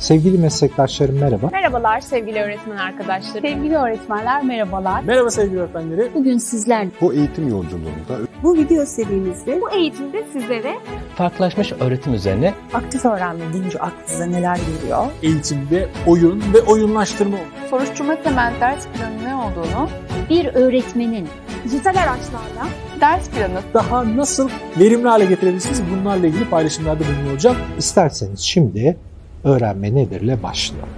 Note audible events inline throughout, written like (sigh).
Sevgili meslektaşlarım merhaba. Merhabalar sevgili öğretmen arkadaşlarım. Sevgili öğretmenler merhabalar. Merhaba sevgili öğretmenleri. Bugün sizler Bu eğitim yolculuğunda bu video serimizde Bu eğitimde sizlere farklılaşmış öğretim üzerine aktif öğrenme deyince aklınıza neler geliyor? Eğitimde oyun ve oyunlaştırma soruşturma temel ders planı ne olduğunu, Bir öğretmenin dijital araçlarla ders planı daha nasıl verimli hale getirebilirsiniz bunlarla ilgili paylaşımlarda bulunuyor olacağım. İsterseniz şimdi öğrenme nedirle başlayalım.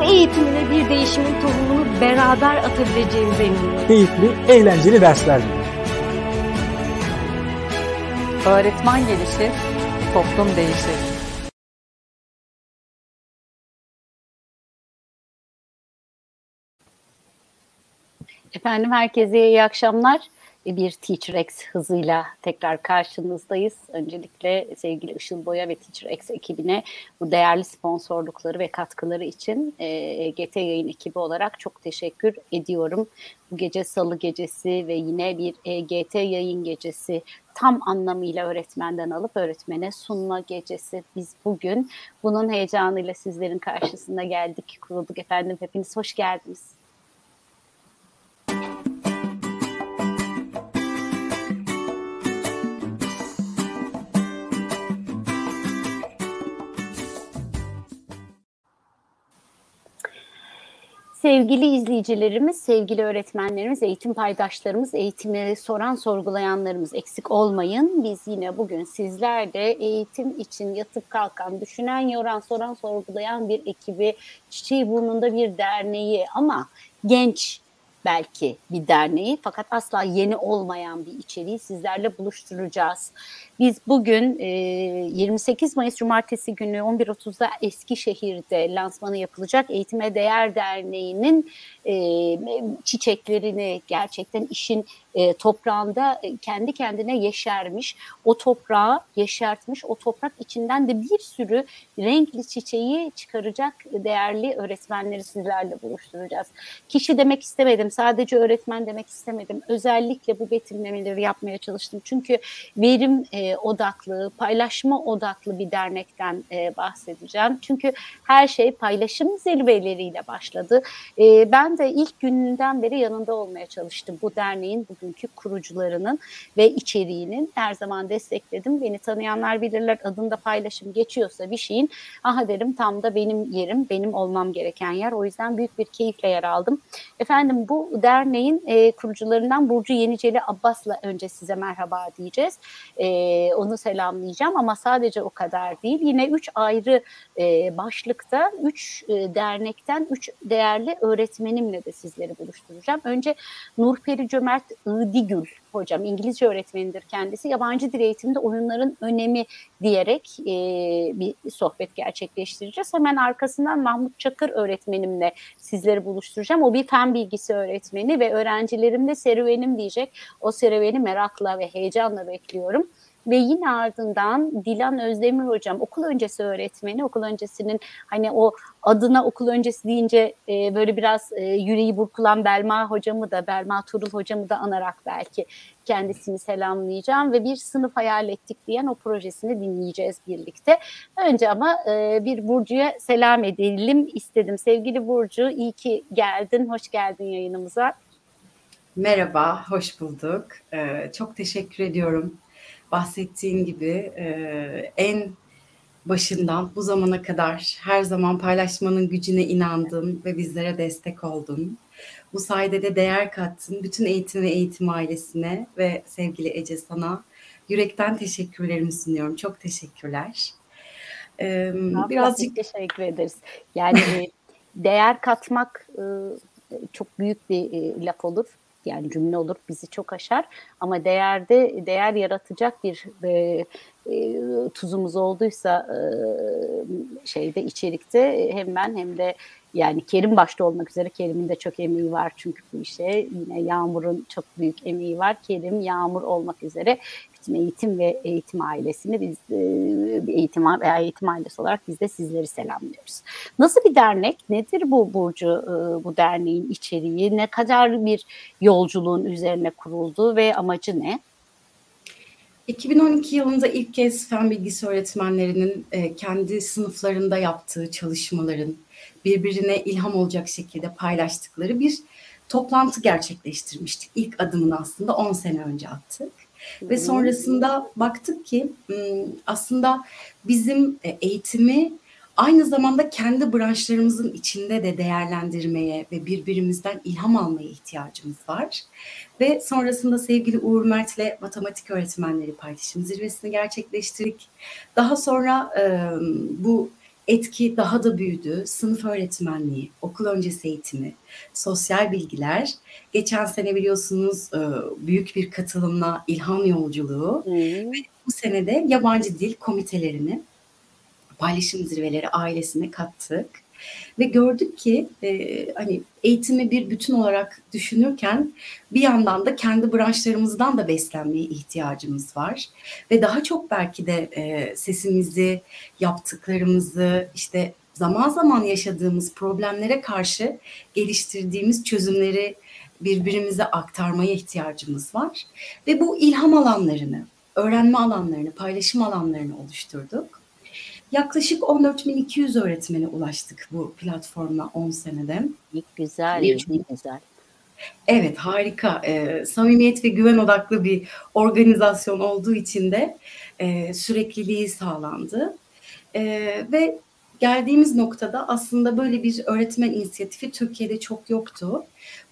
bu eğitimle bir değişimin tohumunu beraber atabileceğimize eminim. Keyifli, eğlenceli dersler öğretmen gelişir, toplum değişir. Efendim herkese iyi akşamlar. Bir TeacherX hızıyla tekrar karşınızdayız. Öncelikle sevgili Işıl Boya ve TeacherX ekibine bu değerli sponsorlukları ve katkıları için e, GT yayın ekibi olarak çok teşekkür ediyorum. Bu gece salı gecesi ve yine bir e, GT yayın gecesi tam anlamıyla öğretmenden alıp öğretmene sunma gecesi. Biz bugün bunun heyecanıyla sizlerin karşısına geldik, kurulduk efendim. Hepiniz hoş geldiniz. Sevgili izleyicilerimiz, sevgili öğretmenlerimiz, eğitim paydaşlarımız, eğitimi soran, sorgulayanlarımız eksik olmayın. Biz yine bugün sizlerle eğitim için yatıp kalkan, düşünen, yoran, soran, sorgulayan bir ekibi, çiçeği burnunda bir derneği ama genç belki bir derneği fakat asla yeni olmayan bir içeriği sizlerle buluşturacağız. Biz bugün e, 28 Mayıs Cumartesi günü 11.30'da Eskişehir'de lansmanı yapılacak Eğitime Değer Derneği'nin e, çiçeklerini gerçekten işin e, toprağında e, kendi kendine yeşermiş, o toprağı yeşertmiş, o toprak içinden de bir sürü renkli çiçeği çıkaracak değerli öğretmenleri sizlerle buluşturacağız. Kişi demek istemedim, sadece öğretmen demek istemedim. Özellikle bu betimlemeleri yapmaya çalıştım. Çünkü verim e, odaklı, paylaşma odaklı bir dernekten e, bahsedeceğim. Çünkü her şey paylaşım zirveleriyle başladı. E, ben de ilk gününden beri yanında olmaya çalıştım bu derneğin bugünkü kurucularının ve içeriğinin her zaman destekledim. Beni tanıyanlar bilirler adında paylaşım geçiyorsa bir şeyin aha derim tam da benim yerim, benim olmam gereken yer. O yüzden büyük bir keyifle yer aldım. Efendim bu derneğin e, kurucularından Burcu Yeniceli Abbas'la önce size merhaba diyeceğiz. E, onu selamlayacağım ama sadece o kadar değil. Yine üç ayrı e, başlıkta, üç e, dernekten üç değerli öğretmenimle de sizleri buluşturacağım. Önce Nurperi Cömert Iğdigül hocam İngilizce öğretmenidir kendisi. Yabancı dil eğitiminde oyunların önemi diyerek e, bir sohbet gerçekleştireceğiz. Hemen arkasından Mahmut Çakır öğretmenimle sizleri buluşturacağım. O bir fen bilgisi öğretmeni ve öğrencilerimle serüvenim diyecek. O serüveni merakla ve heyecanla bekliyorum. Ve yine ardından Dilan Özdemir hocam okul öncesi öğretmeni, okul öncesinin hani o adına okul öncesi deyince e, böyle biraz e, yüreği burkulan Belma hocamı da, Belma Turul hocamı da anarak belki kendisini selamlayacağım ve bir sınıf hayal ettik diyen o projesini dinleyeceğiz birlikte. Önce ama e, bir Burcu'ya selam edelim istedim. Sevgili Burcu iyi ki geldin, hoş geldin yayınımıza. Merhaba, hoş bulduk. Ee, çok teşekkür ediyorum bahsettiğin gibi e, en başından bu zamana kadar her zaman paylaşmanın gücüne inandın ve bizlere destek oldun. Bu sayede de değer kattın bütün eğitim ve eğitim ailesine ve sevgili Ece sana yürekten teşekkürlerimi sunuyorum. Çok teşekkürler. Ee, birazcık teşekkür ederiz. Yani (laughs) değer katmak e, çok büyük bir e, laf olur yani cümle olur bizi çok aşar ama değerde değer yaratacak bir e, e, tuzumuz olduysa e, şeyde içerikte hem ben hem de yani Kerim başta olmak üzere Kerim'in de çok emeği var çünkü bu işe yine Yağmur'un çok büyük emeği var. Kerim, Yağmur olmak üzere bizim eğitim ve eğitim ailesini biz e, eğitim veya eğitim ailesi olarak biz de sizleri selamlıyoruz. Nasıl bir dernek? Nedir bu Burcu e, bu derneğin içeriği? Ne kadar bir yolculuğun üzerine kuruldu ve amacı ne? 2012 yılında ilk kez fen bilgisi öğretmenlerinin e, kendi sınıflarında yaptığı çalışmaların birbirine ilham olacak şekilde paylaştıkları bir toplantı gerçekleştirmiştik. İlk adımını aslında 10 sene önce attık. Ve sonrasında baktık ki aslında bizim e, eğitimi aynı zamanda kendi branşlarımızın içinde de değerlendirmeye ve birbirimizden ilham almaya ihtiyacımız var. Ve sonrasında sevgili Uğur Mert'le matematik öğretmenleri paylaşım zirvesini gerçekleştirdik. Daha sonra e, bu etki daha da büyüdü. Sınıf öğretmenliği, okul öncesi eğitimi, sosyal bilgiler. Geçen sene biliyorsunuz e, büyük bir katılımla ilham yolculuğu. Hmm. Ve bu senede yabancı dil komitelerini paylaşım zirveleri ailesine kattık. Ve gördük ki e, hani eğitimi bir bütün olarak düşünürken bir yandan da kendi branşlarımızdan da beslenmeye ihtiyacımız var. Ve daha çok belki de e, sesimizi, yaptıklarımızı, işte zaman zaman yaşadığımız problemlere karşı geliştirdiğimiz çözümleri birbirimize aktarmaya ihtiyacımız var. Ve bu ilham alanlarını, öğrenme alanlarını, paylaşım alanlarını oluşturduk. Yaklaşık 14.200 öğretmene ulaştık bu platformla 10 senede. Ne güzel, ne güzel. Evet harika. E, samimiyet ve güven odaklı bir organizasyon olduğu için de e, sürekliliği sağlandı. E, ve geldiğimiz noktada aslında böyle bir öğretmen inisiyatifi Türkiye'de çok yoktu.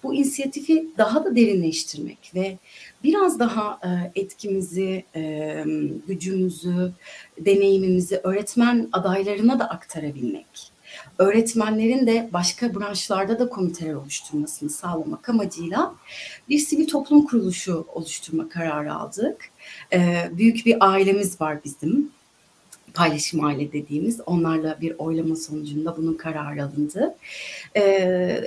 Bu inisiyatifi daha da derinleştirmek ve biraz daha e, etkimizi, e, gücümüzü, deneyimimizi öğretmen adaylarına da aktarabilmek. Öğretmenlerin de başka branşlarda da komiteler oluşturmasını sağlamak amacıyla bir sivil toplum kuruluşu oluşturma kararı aldık. E, büyük bir ailemiz var bizim paylaşım aile dediğimiz onlarla bir oylama sonucunda bunun kararı alındı. E,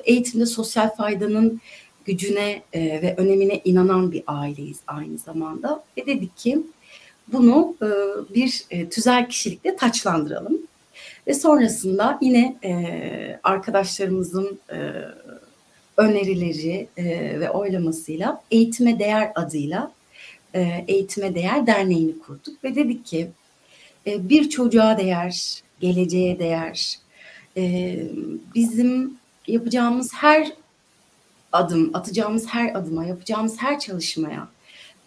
eğitimde sosyal faydanın gücüne e, ve önemine inanan bir aileyiz aynı zamanda. Ve dedik ki bunu e, bir e, tüzel kişilikle taçlandıralım. Ve sonrasında yine arkadaşlarımızın önerileri ve oylamasıyla Eğitime Değer adıyla Eğitime Değer Derneği'ni kurduk. Ve dedik ki e, bir çocuğa değer, geleceğe değer, e, bizim yapacağımız her adım, atacağımız her adıma, yapacağımız her çalışmaya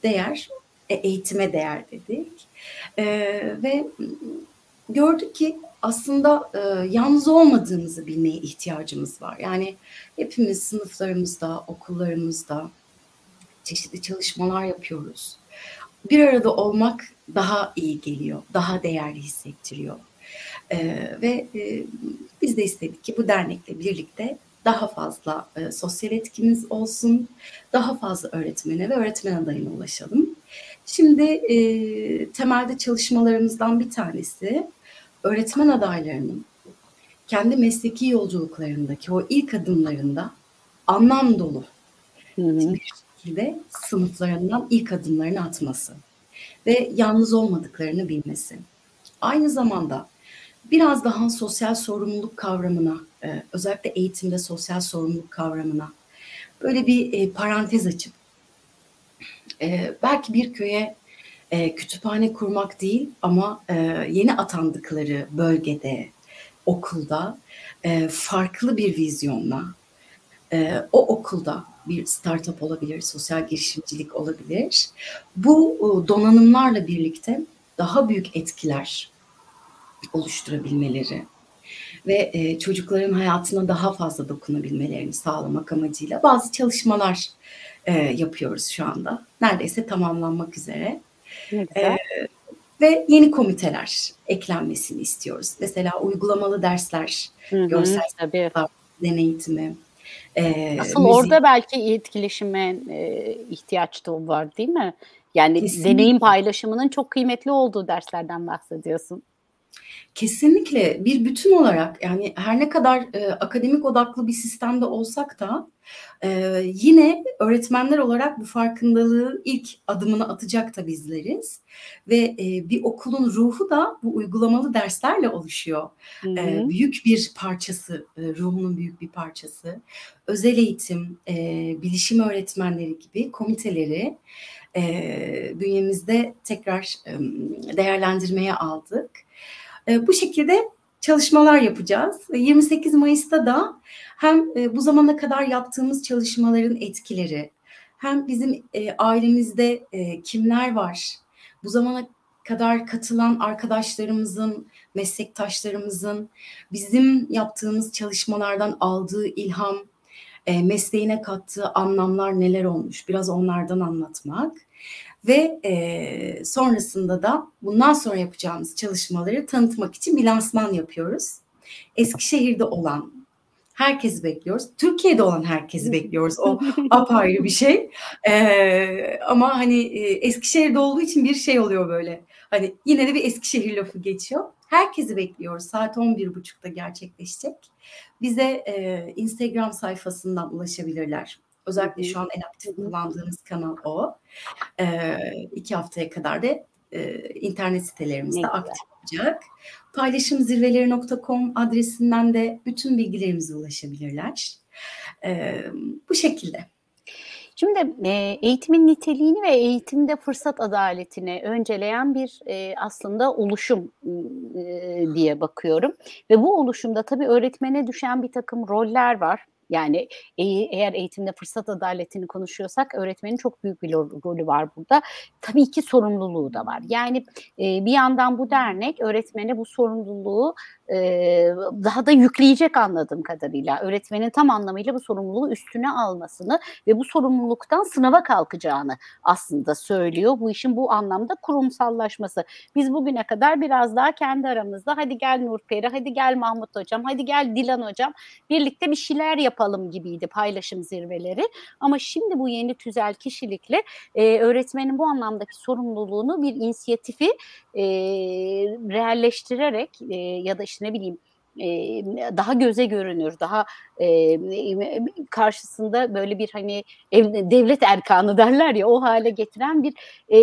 değer, e, eğitime değer dedik. Ve gördük ki aslında yalnız olmadığımızı bilmeye ihtiyacımız var. Yani hepimiz sınıflarımızda, okullarımızda çeşitli çalışmalar yapıyoruz. Bir arada olmak daha iyi geliyor, daha değerli hissettiriyor. Ee, ve e, biz de istedik ki bu dernekle birlikte daha fazla e, sosyal etkimiz olsun, daha fazla öğretmene ve öğretmen adayına ulaşalım. Şimdi e, temelde çalışmalarımızdan bir tanesi öğretmen adaylarının kendi mesleki yolculuklarındaki o ilk adımlarında anlam dolu hı hı. bir şekilde sınıflarından ilk adımlarını atması ve yalnız olmadıklarını bilmesi. Aynı zamanda biraz daha sosyal sorumluluk kavramına, e, özellikle eğitimde sosyal sorumluluk kavramına böyle bir e, parantez açıp e, belki bir köye kütüphane kurmak değil ama yeni atandıkları bölgede, okulda farklı bir vizyonla o okulda bir startup olabilir, sosyal girişimcilik olabilir. Bu e, donanımlarla birlikte daha büyük etkiler oluşturabilmeleri ve e, çocukların hayatına daha fazla dokunabilmelerini sağlamak amacıyla bazı çalışmalar e, yapıyoruz şu anda. Neredeyse tamamlanmak üzere. E, ve yeni komiteler eklenmesini istiyoruz. Mesela uygulamalı dersler, hı hı, görsel tabii. eğitimi, e, Asıl müzik... orada belki etkileşime e, ihtiyaç da var değil mi? Yani Kesinlikle. deneyim paylaşımının çok kıymetli olduğu derslerden bahsediyorsun. Kesinlikle bir bütün olarak yani her ne kadar e, akademik odaklı bir sistemde olsak da e, yine öğretmenler olarak bu farkındalığın ilk adımını atacak da bizleriz ve e, bir okulun ruhu da bu uygulamalı derslerle oluşuyor. Hı hı. E, büyük bir parçası, e, ruhunun büyük bir parçası. Özel eğitim, e, bilişim öğretmenleri gibi komiteleri e, bünyemizde tekrar e, değerlendirmeye aldık. E, bu şekilde çalışmalar yapacağız. 28 Mayıs'ta da hem e, bu zamana kadar yaptığımız çalışmaların etkileri, hem bizim e, ailemizde e, kimler var, bu zamana kadar katılan arkadaşlarımızın, meslektaşlarımızın bizim yaptığımız çalışmalardan aldığı ilham, mesleğine kattığı anlamlar neler olmuş, biraz onlardan anlatmak ve e, sonrasında da bundan sonra yapacağımız çalışmaları tanıtmak için bir lansman yapıyoruz. Eskişehir'de olan herkesi bekliyoruz. Türkiye'de olan herkesi bekliyoruz. O (laughs) apayrı bir şey. Ee, ama hani e, Eskişehir'de olduğu için bir şey oluyor böyle. Hani yine de bir Eskişehir lafı geçiyor. Herkesi bekliyoruz. Saat 11.30'da gerçekleşecek. Bize e, Instagram sayfasından ulaşabilirler. Özellikle şu an en aktif kullandığımız kanal o. E, iki haftaya kadar da e, internet sitelerimizde Ne aktif olacak. Paylaşımzirveleri.com adresinden de bütün bilgilerimize ulaşabilirler. E, bu şekilde. Şimdi e, eğitimin niteliğini ve eğitimde fırsat adaletini önceleyen bir e, aslında oluşum e, diye bakıyorum. Ve bu oluşumda tabii öğretmene düşen bir takım roller var. Yani eğer eğitimde fırsat adaletini konuşuyorsak öğretmenin çok büyük bir rolü var burada. Tabii ki sorumluluğu da var. Yani e, bir yandan bu dernek öğretmene bu sorumluluğu daha da yükleyecek anladığım kadarıyla. Öğretmenin tam anlamıyla bu sorumluluğu üstüne almasını ve bu sorumluluktan sınava kalkacağını aslında söylüyor. Bu işin bu anlamda kurumsallaşması. Biz bugüne kadar biraz daha kendi aramızda hadi gel Nurperi, hadi gel Mahmut Hocam, hadi gel Dilan Hocam birlikte bir şeyler yapalım gibiydi paylaşım zirveleri. Ama şimdi bu yeni tüzel kişilikle e, öğretmenin bu anlamdaki sorumluluğunu bir inisiyatifi e, realleştirerek e, ya da işte ne bileyim daha göze görünür, daha karşısında böyle bir hani ev, devlet erkanı (laughs) derler ya o hale getiren bir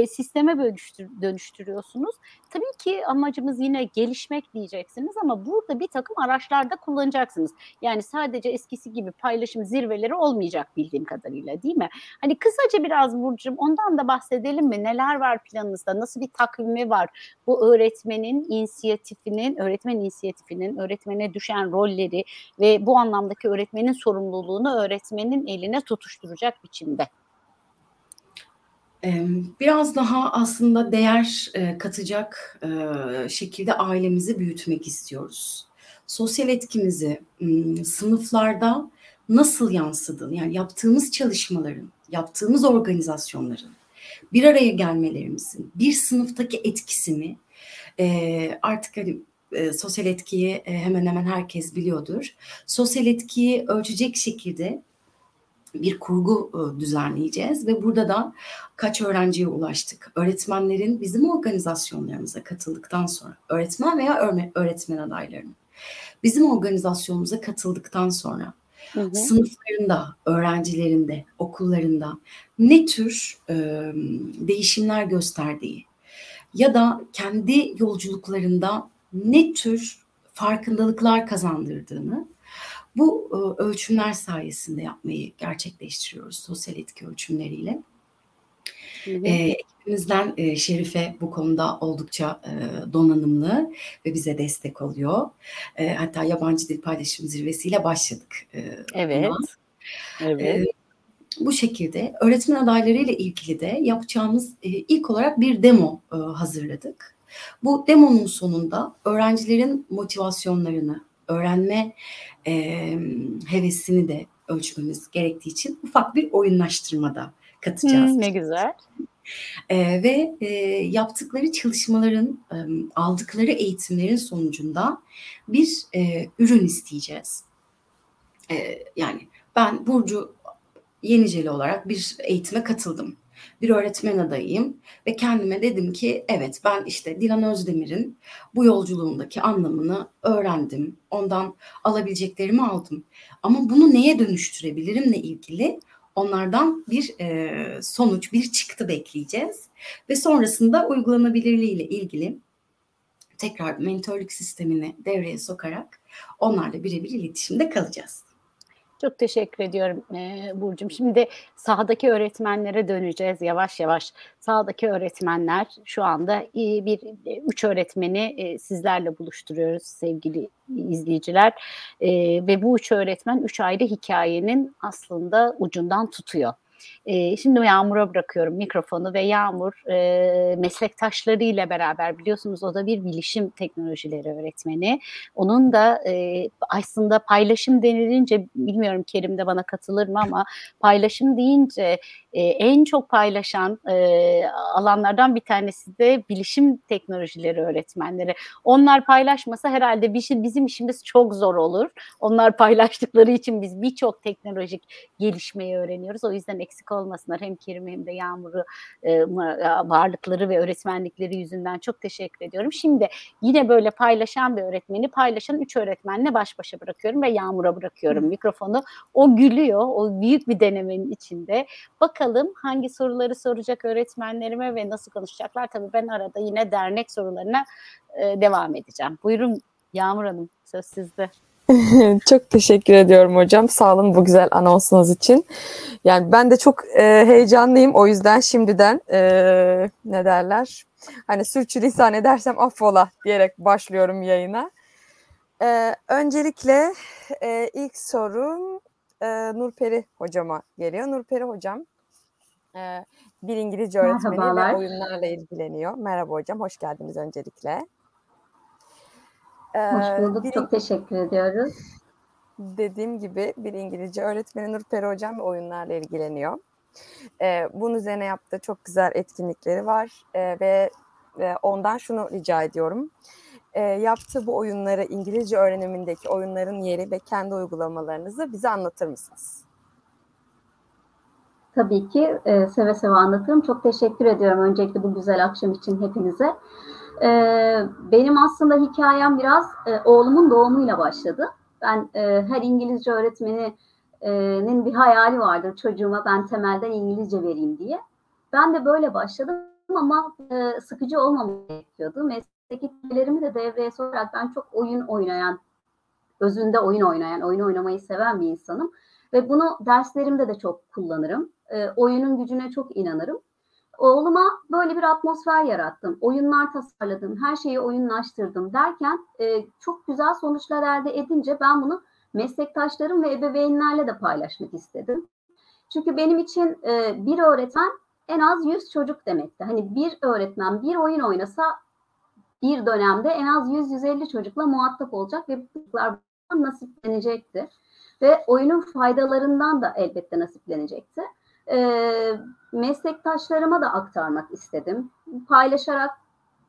sisteme dönüştür, dönüştürüyorsunuz. Tabii ki amacımız yine gelişmek diyeceksiniz ama burada bir takım araçlarda kullanacaksınız. Yani sadece eskisi gibi paylaşım zirveleri olmayacak bildiğim kadarıyla değil mi? Hani kısaca biraz Burcu'm ondan da bahsedelim mi? Neler var planınızda? Nasıl bir takvimi var? Bu öğretmenin inisiyatifinin, öğretmen inisiyatifinin, öğretmene düşen rolleri ve bu anlamdaki öğretmenin sorumluluğunu öğretmenin eline tutuşturacak biçimde. Biraz daha aslında değer katacak şekilde ailemizi büyütmek istiyoruz. Sosyal etkimizi sınıflarda nasıl yansıdığını, yani yaptığımız çalışmaların, yaptığımız organizasyonların bir araya gelmelerimizin bir sınıftaki etkisini artık hani sosyal etkiyi hemen hemen herkes biliyordur. Sosyal etkiyi ölçecek şekilde bir kurgu düzenleyeceğiz ve burada da kaç öğrenciye ulaştık? Öğretmenlerin bizim organizasyonlarımıza katıldıktan sonra, öğretmen veya öğretmen adaylarının bizim organizasyonumuza katıldıktan sonra Hı hı. sınıflarında, öğrencilerinde, okullarında ne tür e, değişimler gösterdiği ya da kendi yolculuklarında ne tür farkındalıklar kazandırdığını bu e, ölçümler sayesinde yapmayı gerçekleştiriyoruz sosyal etki ölçümleriyle. Evet. E, ekibimizden e, Şerife bu konuda oldukça e, donanımlı ve bize destek oluyor. E, hatta yabancı dil paylaşım zirvesiyle başladık. E, evet. Buna. Evet. E, bu şekilde öğretmen adayları ile ilgili de yapacağımız e, ilk olarak bir demo e, hazırladık. Bu demonun sonunda öğrencilerin motivasyonlarını, öğrenme e, hevesini de ölçmemiz gerektiği için ufak bir oyunlaştırmada katacağız. Hmm, ne güzel. E, ve e, yaptıkları çalışmaların, e, aldıkları eğitimlerin sonucunda bir e, ürün isteyeceğiz. E, yani ben Burcu Yeniceli olarak bir eğitime katıldım. Bir öğretmen adayıyım ve kendime dedim ki evet ben işte Dilan Özdemir'in bu yolculuğundaki anlamını öğrendim. Ondan alabileceklerimi aldım. Ama bunu neye dönüştürebilirimle ilgili onlardan bir e, sonuç, bir çıktı bekleyeceğiz. Ve sonrasında uygulanabilirliği ile ilgili tekrar mentorluk sistemini devreye sokarak onlarla birebir iletişimde kalacağız. Çok teşekkür ediyorum e, Burcu'm. Şimdi sahadaki öğretmenlere döneceğiz yavaş yavaş. Sahadaki öğretmenler şu anda e, bir e, üç öğretmeni e, sizlerle buluşturuyoruz sevgili izleyiciler. E, ve bu üç öğretmen üç ayrı hikayenin aslında ucundan tutuyor. E, şimdi Yağmur'a bırakıyorum mikrofonu ve Yağmur e, meslektaşlarıyla beraber biliyorsunuz o da bir bilişim teknolojileri öğretmeni. Onun da e, aslında paylaşım denilince bilmiyorum Kerim de bana katılır mı ama paylaşım deyince e, en çok paylaşan e, alanlardan bir tanesi de bilişim teknolojileri öğretmenleri. Onlar paylaşmasa herhalde şey, bizim işimiz çok zor olur. Onlar paylaştıkları için biz birçok teknolojik gelişmeyi öğreniyoruz. O yüzden eksik olmasınlar hem Kerim hem de Yağmur'u e, varlıkları ve öğretmenlikleri yüzünden çok teşekkür ediyorum. Şimdi yine böyle paylaşan bir öğretmeni paylaşan üç öğretmenle baş başa bırakıyorum ve Yağmur'a bırakıyorum mikrofonu. O gülüyor. O büyük bir denemenin içinde. Bakalım hangi soruları soracak öğretmenlerime ve nasıl konuşacaklar. Tabii ben arada yine dernek sorularına e, devam edeceğim. Buyurun Yağmur Hanım söz sizde. (laughs) çok teşekkür ediyorum hocam. Sağ olun bu güzel anonsunuz için. Yani ben de çok e, heyecanlıyım. O yüzden şimdiden e, ne derler? Hani sürçülisan edersem affola diyerek başlıyorum yayına. E, öncelikle e, ilk sorum e, Nurperi hocama geliyor. Nurperi hocam e, bir İngilizce öğretmeni Merhabalar. ve oyunlarla ilgileniyor. Merhaba hocam, hoş geldiniz öncelikle. Hoş Ee, bulduk. bir- Çok teşekkür ediyoruz. dediğim gibi bir İngilizce öğretmeni Nurperi Hocam oyunlarla ilgileniyor. Ee, bunun üzerine yaptığı çok güzel etkinlikleri var Ee, ve e, ondan şunu rica ediyorum. Ee, yaptığı bu oyunları İngilizce öğrenimindeki oyunların yeri ve kendi uygulamalarınızı bize anlatır mısınız? Tabii ki e, seve seve anlatırım. Çok teşekkür ediyorum öncelikle bu güzel akşam için hepinize. E, benim aslında hikayem biraz e, oğlumun doğumuyla başladı. Ben e, her İngilizce öğretmeninin bir hayali vardır çocuğuma ben temelden İngilizce vereyim diye. Ben de böyle başladım ama e, sıkıcı olmaması gerekiyordu. Meslek eğitimlerimi de devreye sokarak ben çok oyun oynayan, özünde oyun oynayan, oyun oynamayı seven bir insanım. Ve bunu derslerimde de çok kullanırım. E, oyunun gücüne çok inanırım. Oğluma böyle bir atmosfer yarattım. Oyunlar tasarladım, her şeyi oyunlaştırdım derken e, çok güzel sonuçlar elde edince ben bunu meslektaşlarım ve ebeveynlerle de paylaşmak istedim. Çünkü benim için e, bir öğretmen en az 100 çocuk demekti. Hani bir öğretmen bir oyun oynasa bir dönemde en az 100-150 çocukla muhatap olacak ve bu çocuklar nasiplenecekti ve oyunun faydalarından da elbette nasiplenecekti. Ee, meslektaşlarıma da aktarmak istedim. Paylaşarak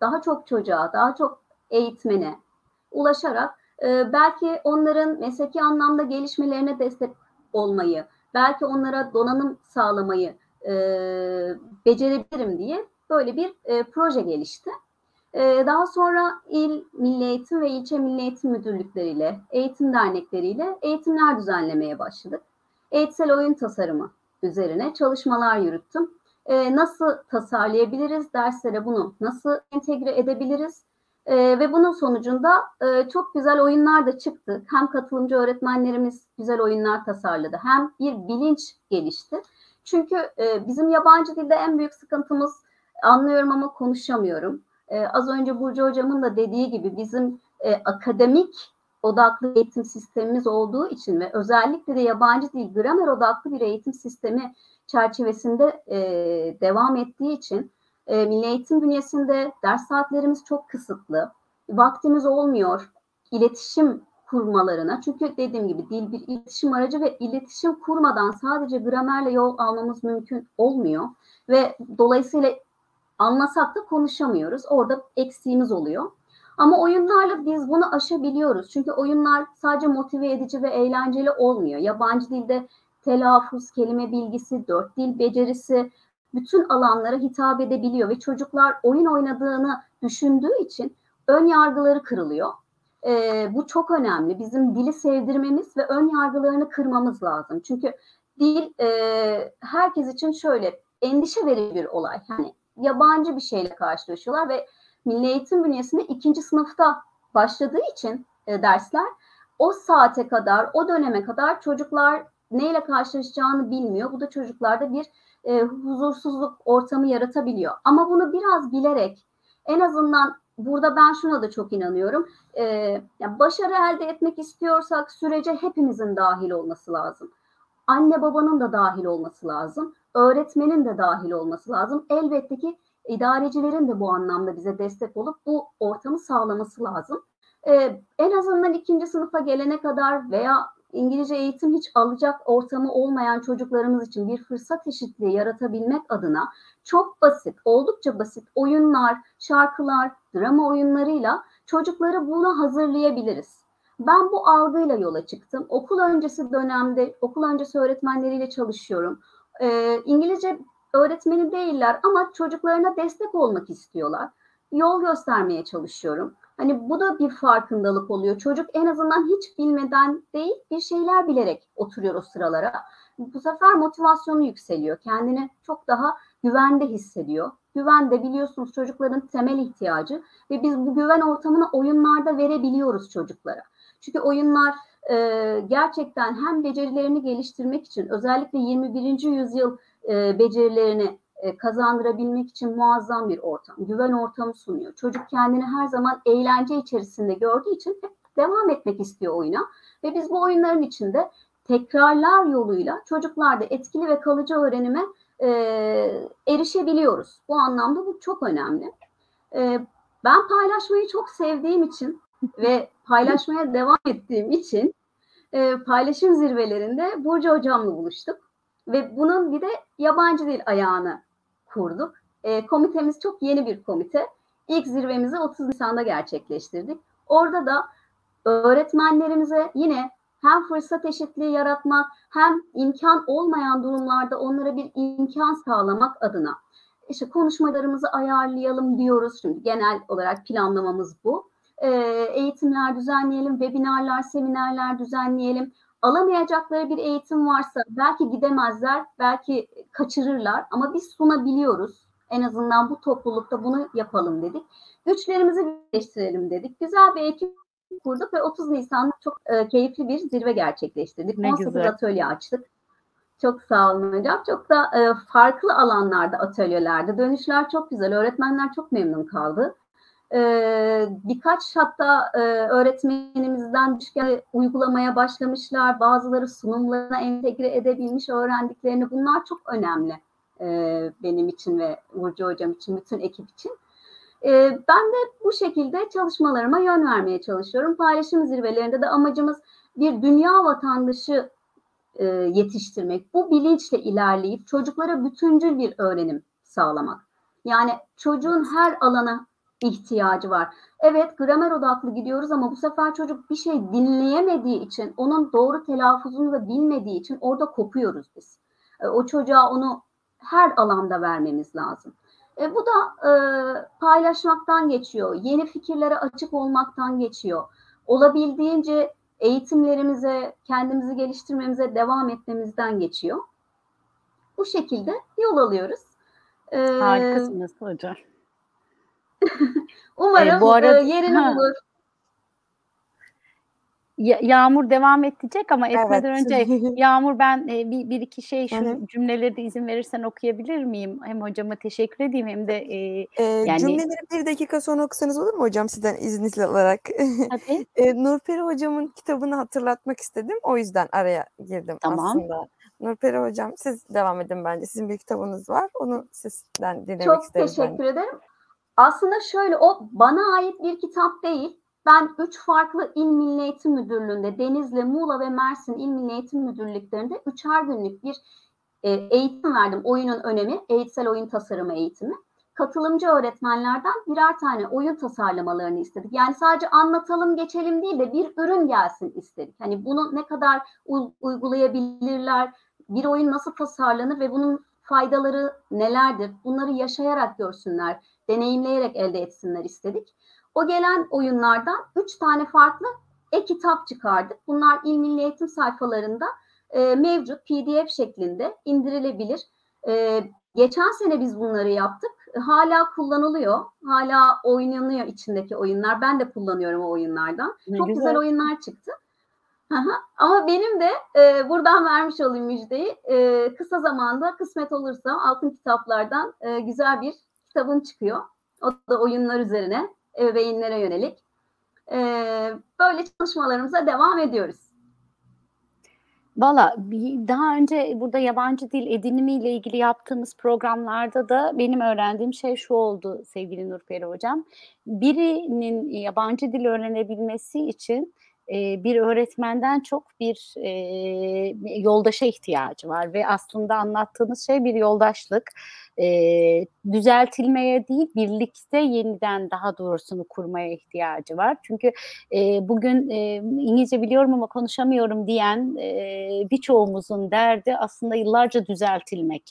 daha çok çocuğa, daha çok eğitmene ulaşarak e, belki onların mesleki anlamda gelişmelerine destek olmayı, belki onlara donanım sağlamayı e, becerebilirim diye böyle bir e, proje gelişti. Ee, Daha sonra il milli eğitim ve ilçe milli eğitim müdürlükleriyle, eğitim dernekleriyle eğitimler düzenlemeye başladık. Eğitsel oyun tasarımı üzerine çalışmalar yürüttüm. Ee, Nasıl tasarlayabiliriz, derslere bunu nasıl entegre edebiliriz? Ee, Ve bunun sonucunda e, çok güzel oyunlar da çıktı. Hem katılımcı öğretmenlerimiz güzel oyunlar tasarladı, hem bir bilinç gelişti. Çünkü e, bizim yabancı dilde en büyük sıkıntımız anlıyorum ama konuşamıyorum. Ee, az önce Burcu Hocam'ın da dediği gibi bizim e, akademik odaklı eğitim sistemimiz olduğu için ve özellikle de yabancı dil gramer odaklı bir eğitim sistemi çerçevesinde e, devam ettiği için e, milli eğitim bünyesinde ders saatlerimiz çok kısıtlı. Vaktimiz olmuyor iletişim kurmalarına. Çünkü dediğim gibi dil bir iletişim aracı ve iletişim kurmadan sadece gramerle yol almamız mümkün olmuyor. Ve dolayısıyla anlasak da konuşamıyoruz. Orada eksiğimiz oluyor. Ama oyunlarla biz bunu aşabiliyoruz. Çünkü oyunlar sadece motive edici ve eğlenceli olmuyor. Yabancı dilde telaffuz, kelime bilgisi, dört dil becerisi, bütün alanlara hitap edebiliyor ve çocuklar oyun oynadığını düşündüğü için ön yargıları kırılıyor. Ee, bu çok önemli. Bizim dili sevdirmemiz ve ön yargılarını kırmamız lazım. Çünkü dil e, herkes için şöyle endişe verici bir olay. Yani yabancı bir şeyle karşılaşıyorlar ve Milli Eğitim bünyesinde ikinci sınıfta başladığı için e, dersler o saate kadar, o döneme kadar çocuklar neyle karşılaşacağını bilmiyor. Bu da çocuklarda bir e, huzursuzluk ortamı yaratabiliyor. Ama bunu biraz bilerek en azından burada ben şuna da çok inanıyorum. E, yani başarı elde etmek istiyorsak sürece hepimizin dahil olması lazım. Anne babanın da dahil olması lazım. Öğretmenin de dahil olması lazım. Elbette ki idarecilerin de bu anlamda bize destek olup bu ortamı sağlaması lazım. Ee, en azından ikinci sınıfa gelene kadar veya İngilizce eğitim hiç alacak ortamı olmayan çocuklarımız için bir fırsat eşitliği yaratabilmek adına çok basit, oldukça basit oyunlar, şarkılar, drama oyunlarıyla çocukları buna hazırlayabiliriz. Ben bu algıyla yola çıktım. Okul öncesi dönemde, okul öncesi öğretmenleriyle çalışıyorum. Ee, İngilizce öğretmeni değiller ama çocuklarına destek olmak istiyorlar. Yol göstermeye çalışıyorum. Hani bu da bir farkındalık oluyor. Çocuk en azından hiç bilmeden değil bir şeyler bilerek oturuyor o sıralara. Bu sefer motivasyonu yükseliyor. Kendini çok daha güvende hissediyor. Güven de biliyorsunuz çocukların temel ihtiyacı ve biz bu güven ortamını oyunlarda verebiliyoruz çocuklara. Çünkü oyunlar e, gerçekten hem becerilerini geliştirmek için özellikle 21. yüzyıl e, becerilerini e, kazandırabilmek için muazzam bir ortam, güven ortamı sunuyor. Çocuk kendini her zaman eğlence içerisinde gördüğü için hep devam etmek istiyor oyuna ve biz bu oyunların içinde tekrarlar yoluyla çocuklarda etkili ve kalıcı öğrenime e, erişebiliyoruz. Bu anlamda bu çok önemli. E, ben paylaşmayı çok sevdiğim için ve paylaşmaya devam ettiğim için e, paylaşım zirvelerinde Burcu hocamla buluştuk. Ve bunun bir de yabancı dil ayağını kurduk. E, komitemiz çok yeni bir komite. İlk zirvemizi 30 Nisan'da gerçekleştirdik. Orada da öğretmenlerimize yine hem fırsat eşitliği yaratmak hem imkan olmayan durumlarda onlara bir imkan sağlamak adına işte konuşmalarımızı ayarlayalım diyoruz. Şimdi genel olarak planlamamız bu. E, eğitimler düzenleyelim, webinarlar, seminerler düzenleyelim alamayacakları bir eğitim varsa belki gidemezler, belki kaçırırlar ama biz sunabiliyoruz. En azından bu toplulukta bunu yapalım dedik. Güçlerimizi birleştirelim dedik. Güzel bir ekip kurduk ve 30 Nisan'da çok e, keyifli bir zirve gerçekleştirdik. Ne 18 güzel. atölye açtık. Çok sağ olun hocam. Çok da e, farklı alanlarda atölyelerde dönüşler çok güzel. Öğretmenler çok memnun kaldı. Ee, birkaç hatta e, öğretmenimizden düşken uygulamaya başlamışlar. Bazıları sunumlarına entegre edebilmiş öğrendiklerini. Bunlar çok önemli e, benim için ve Burcu Hocam için, bütün ekip için. E, ben de bu şekilde çalışmalarıma yön vermeye çalışıyorum. Paylaşım zirvelerinde de amacımız bir dünya vatandaşı e, yetiştirmek. Bu bilinçle ilerleyip çocuklara bütüncül bir öğrenim sağlamak. Yani çocuğun her alana ihtiyacı var. Evet gramer odaklı gidiyoruz ama bu sefer çocuk bir şey dinleyemediği için, onun doğru telaffuzunu da bilmediği için orada kopuyoruz biz. E, o çocuğa onu her alanda vermemiz lazım. E, bu da e, paylaşmaktan geçiyor, yeni fikirlere açık olmaktan geçiyor. Olabildiğince eğitimlerimize, kendimizi geliştirmemize devam etmemizden geçiyor. Bu şekilde yol alıyoruz. E, Harikasınız hocam. (laughs) Umarım E, bu arada- e, yerini Ha. bulur. Ya- Yağmur devam edecek ama etmeden Evet. önce (laughs) Yağmur ben e, bir, bir iki şey şu cümleleri de izin verirsen okuyabilir miyim? Hem hocama teşekkür edeyim hem de e, Ee, Yani- Cümleleri bir dakika sonra okusanız olur mu hocam sizden izninizle alarak? tabii. Ee, (laughs) Nurperi hocamın kitabını hatırlatmak istedim. O yüzden araya girdim Tamam. aslında. Nurperi hocam siz devam edin bence. Sizin bir kitabınız var. Onu sizden dinlemek Çok isterim ben. teşekkür ederim. Aslında şöyle o bana ait bir kitap değil. Ben üç farklı İl Milli Eğitim Müdürlüğü'nde Denizli, Muğla ve Mersin İl Milli Eğitim Müdürlüklerinde üçer günlük bir e, eğitim verdim. Oyunun önemi, eğitsel oyun tasarımı eğitimi. Katılımcı öğretmenlerden birer tane oyun tasarlamalarını istedik. Yani sadece anlatalım geçelim değil de bir ürün gelsin istedik. Hani bunu ne kadar uygulayabilirler, bir oyun nasıl tasarlanır ve bunun faydaları nelerdir? Bunları yaşayarak görsünler, deneyimleyerek elde etsinler istedik. O gelen oyunlardan üç tane farklı e-kitap çıkardık. Bunlar İl Milli Eğitim sayfalarında e, mevcut PDF şeklinde indirilebilir. E, geçen sene biz bunları yaptık. Hala kullanılıyor. Hala oynanıyor içindeki oyunlar. Ben de kullanıyorum o oyunlardan. Ne Çok güzel. güzel. oyunlar çıktı. Ama benim de e, buradan vermiş olayım müjdeyi. E, kısa zamanda kısmet olursa altın kitaplardan e, güzel bir kitabım çıkıyor. O da oyunlar üzerine, ebeveynlere yönelik. E, böyle çalışmalarımıza devam ediyoruz. Valla bir- daha önce burada yabancı dil edinimiyle ilgili yaptığımız programlarda da benim öğrendiğim şey şu oldu sevgili Nurperi Hocam. Birinin yabancı dil öğrenebilmesi için e, bir öğretmenden çok bir e, yoldaşa ihtiyacı var ve aslında anlattığınız şey bir yoldaşlık. E, düzeltilmeye değil birlikte yeniden daha doğrusunu kurmaya ihtiyacı var. Çünkü e, bugün e, İngilizce biliyorum ama konuşamıyorum diyen e, birçoğumuzun derdi aslında yıllarca düzeltilmek.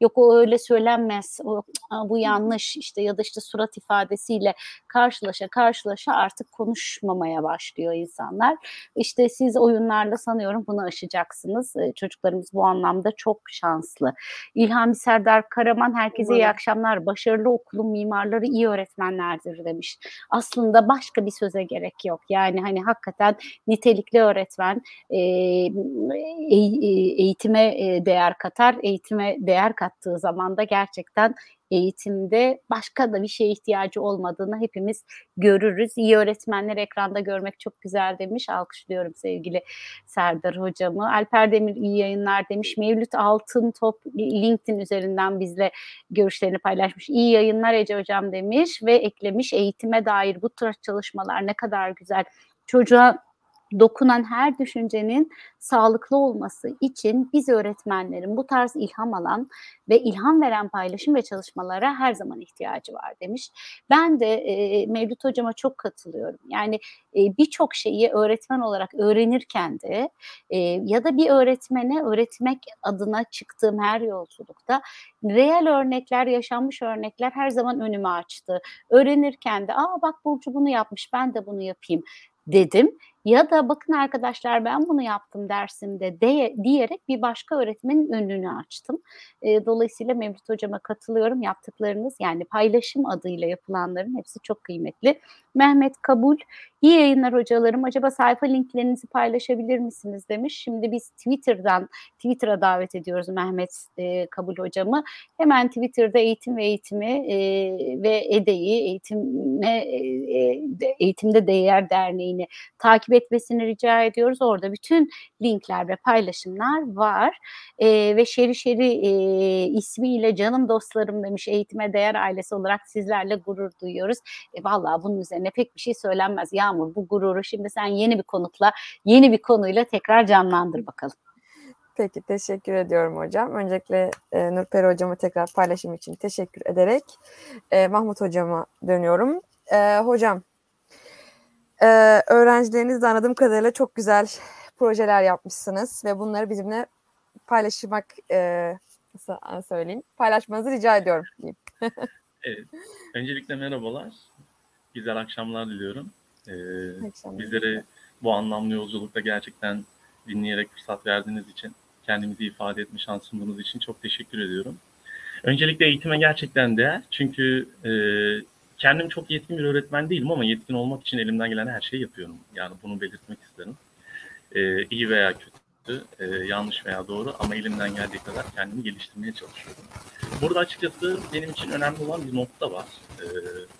Yok o öyle söylenmez, o, "Aa, bu yanlış işte ya da işte surat ifadesiyle karşılaşa karşılaşa artık konuşmamaya başlıyor insanlar. İşte siz oyunlarla sanıyorum bunu aşacaksınız. Çocuklarımız bu anlamda çok şanslı. İlhami Serdar Karaman herkese iyi akşamlar. Başarılı okulun mimarları iyi öğretmenlerdir demiş aslında başka bir söze gerek yok. Yani hani hakikaten nitelikli öğretmen e, e- eğitime değer katar. Eğitime değer kattığı zaman da gerçekten eğitimde başka da bir şeye ihtiyacı olmadığını hepimiz görürüz. İyi öğretmenler ekranda görmek çok güzel demiş. Alkışlıyorum sevgili Serdar hocamı. Alper Demir iyi yayınlar demiş. Mevlüt Altın Top LinkedIn üzerinden bizle görüşlerini paylaşmış. İyi yayınlar Ece hocam demiş ve eklemiş eğitime dair bu tür çalışmalar ne kadar güzel. Çocuğa dokunan her düşüncenin sağlıklı olması için biz öğretmenlerin bu tarz ilham alan ve ilham veren paylaşım ve çalışmalara her zaman ihtiyacı var demiş. Ben de e, Mevlüt hocama çok katılıyorum. Yani e, birçok şeyi öğretmen olarak öğrenirken de e, ya da bir öğretmene öğretmek adına çıktığım her yolculukta reel örnekler, yaşanmış örnekler her zaman önümü açtı. Öğrenirken de aa bak Burcu bunu yapmış ben de bunu yapayım dedim. Ya da bakın arkadaşlar ben bunu yaptım dersimde de, diyerek bir başka öğretmenin önünü açtım. E, dolayısıyla Mevlüt Hocama katılıyorum. Yaptıklarınız yani paylaşım adıyla yapılanların hepsi çok kıymetli. Mehmet Kabul, iyi yayınlar hocalarım. Acaba sayfa linklerinizi paylaşabilir misiniz demiş. Şimdi biz Twitter'dan, Twitter'a davet ediyoruz Mehmet e, Kabul hocamı. Hemen Twitter'da eğitim ve eğitimi e, ve EDE'yi, eğitime, e, de- Eğitimde Değer Derneği'ni takip etmesini rica ediyoruz. Orada bütün linkler ve paylaşımlar var. E, ve Şeri Şeri e, ismiyle canım dostlarım demiş eğitime değer ailesi olarak sizlerle gurur duyuyoruz. E, vallahi bunun üzerine pek bir şey söylenmez. Yağmur bu gururu şimdi sen yeni bir konukla, yeni bir konuyla tekrar canlandır bakalım. Peki teşekkür ediyorum hocam. Öncelikle e, Nurperi hocama tekrar paylaşım için teşekkür ederek e, Mahmut hocama dönüyorum. E, hocam e, öğrencileriniz de anladığım kadarıyla çok güzel projeler yapmışsınız ve bunları bizimle paylaşmak e, nasıl söyleyeyim paylaşmanızı rica ediyorum. diyeyim. (laughs) Evet. Öncelikle merhabalar. Güzel akşamlar diliyorum. Ee, Akşamlar. bizlere bu anlamlı yolculukta gerçekten dinleyerek fırsat verdiğiniz için, kendimizi ifade etme şansı sunduğunuz için çok teşekkür ediyorum. Öncelikle eğitime gerçekten değer. Çünkü e, kendim çok yetkin bir öğretmen değilim ama yetkin olmak için elimden gelen her şeyi yapıyorum. Yani bunu belirtmek isterim. E, iyi veya kötü, e, yanlış veya doğru ama elimden geldiği kadar kendimi geliştirmeye çalışıyorum. Burada açıkçası benim için önemli olan bir nokta var. Ee,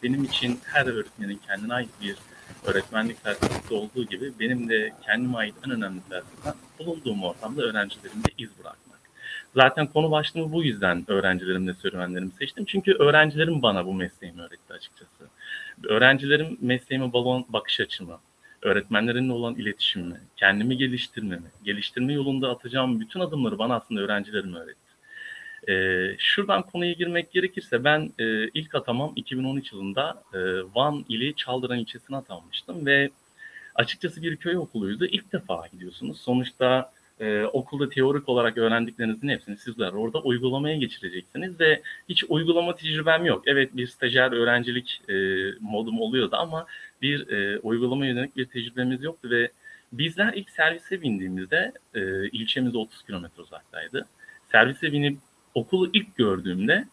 benim için her öğretmenin kendine ait bir öğretmenlik felsefesi olduğu gibi benim de kendime ait en önemli felsefem bulunduğum ortamda öğrencilerimde iz bırakmak. Zaten konu başlığımı bu yüzden öğrencilerimle serüvenlerimi seçtim. Çünkü öğrencilerim bana bu mesleğimi öğretti açıkçası. Öğrencilerim mesleğime bağlı bakış açımı, öğretmenlerimle olan iletişimimi, kendimi geliştirmemi, geliştirme yolunda atacağım bütün adımları bana aslında öğrencilerim öğretti. Ee, şuradan konuya girmek gerekirse ben e, ilk atamam 2013 yılında e, Van ili Çaldıran ilçesine atanmıştım ve açıkçası bir köy okuluydu. İlk defa gidiyorsunuz. Sonuçta e, okulda teorik olarak öğrendiklerinizin hepsini sizler orada uygulamaya geçireceksiniz ve hiç uygulama tecrübem yok. Evet bir stajyer öğrencilik e, modum oluyordu ama bir e, uygulama yönelik bir tecrübemiz yoktu ve bizler ilk servise bindiğimizde e, ilçemiz 30 kilometre uzaktaydı. Servise binip okulu ilk gördüğümde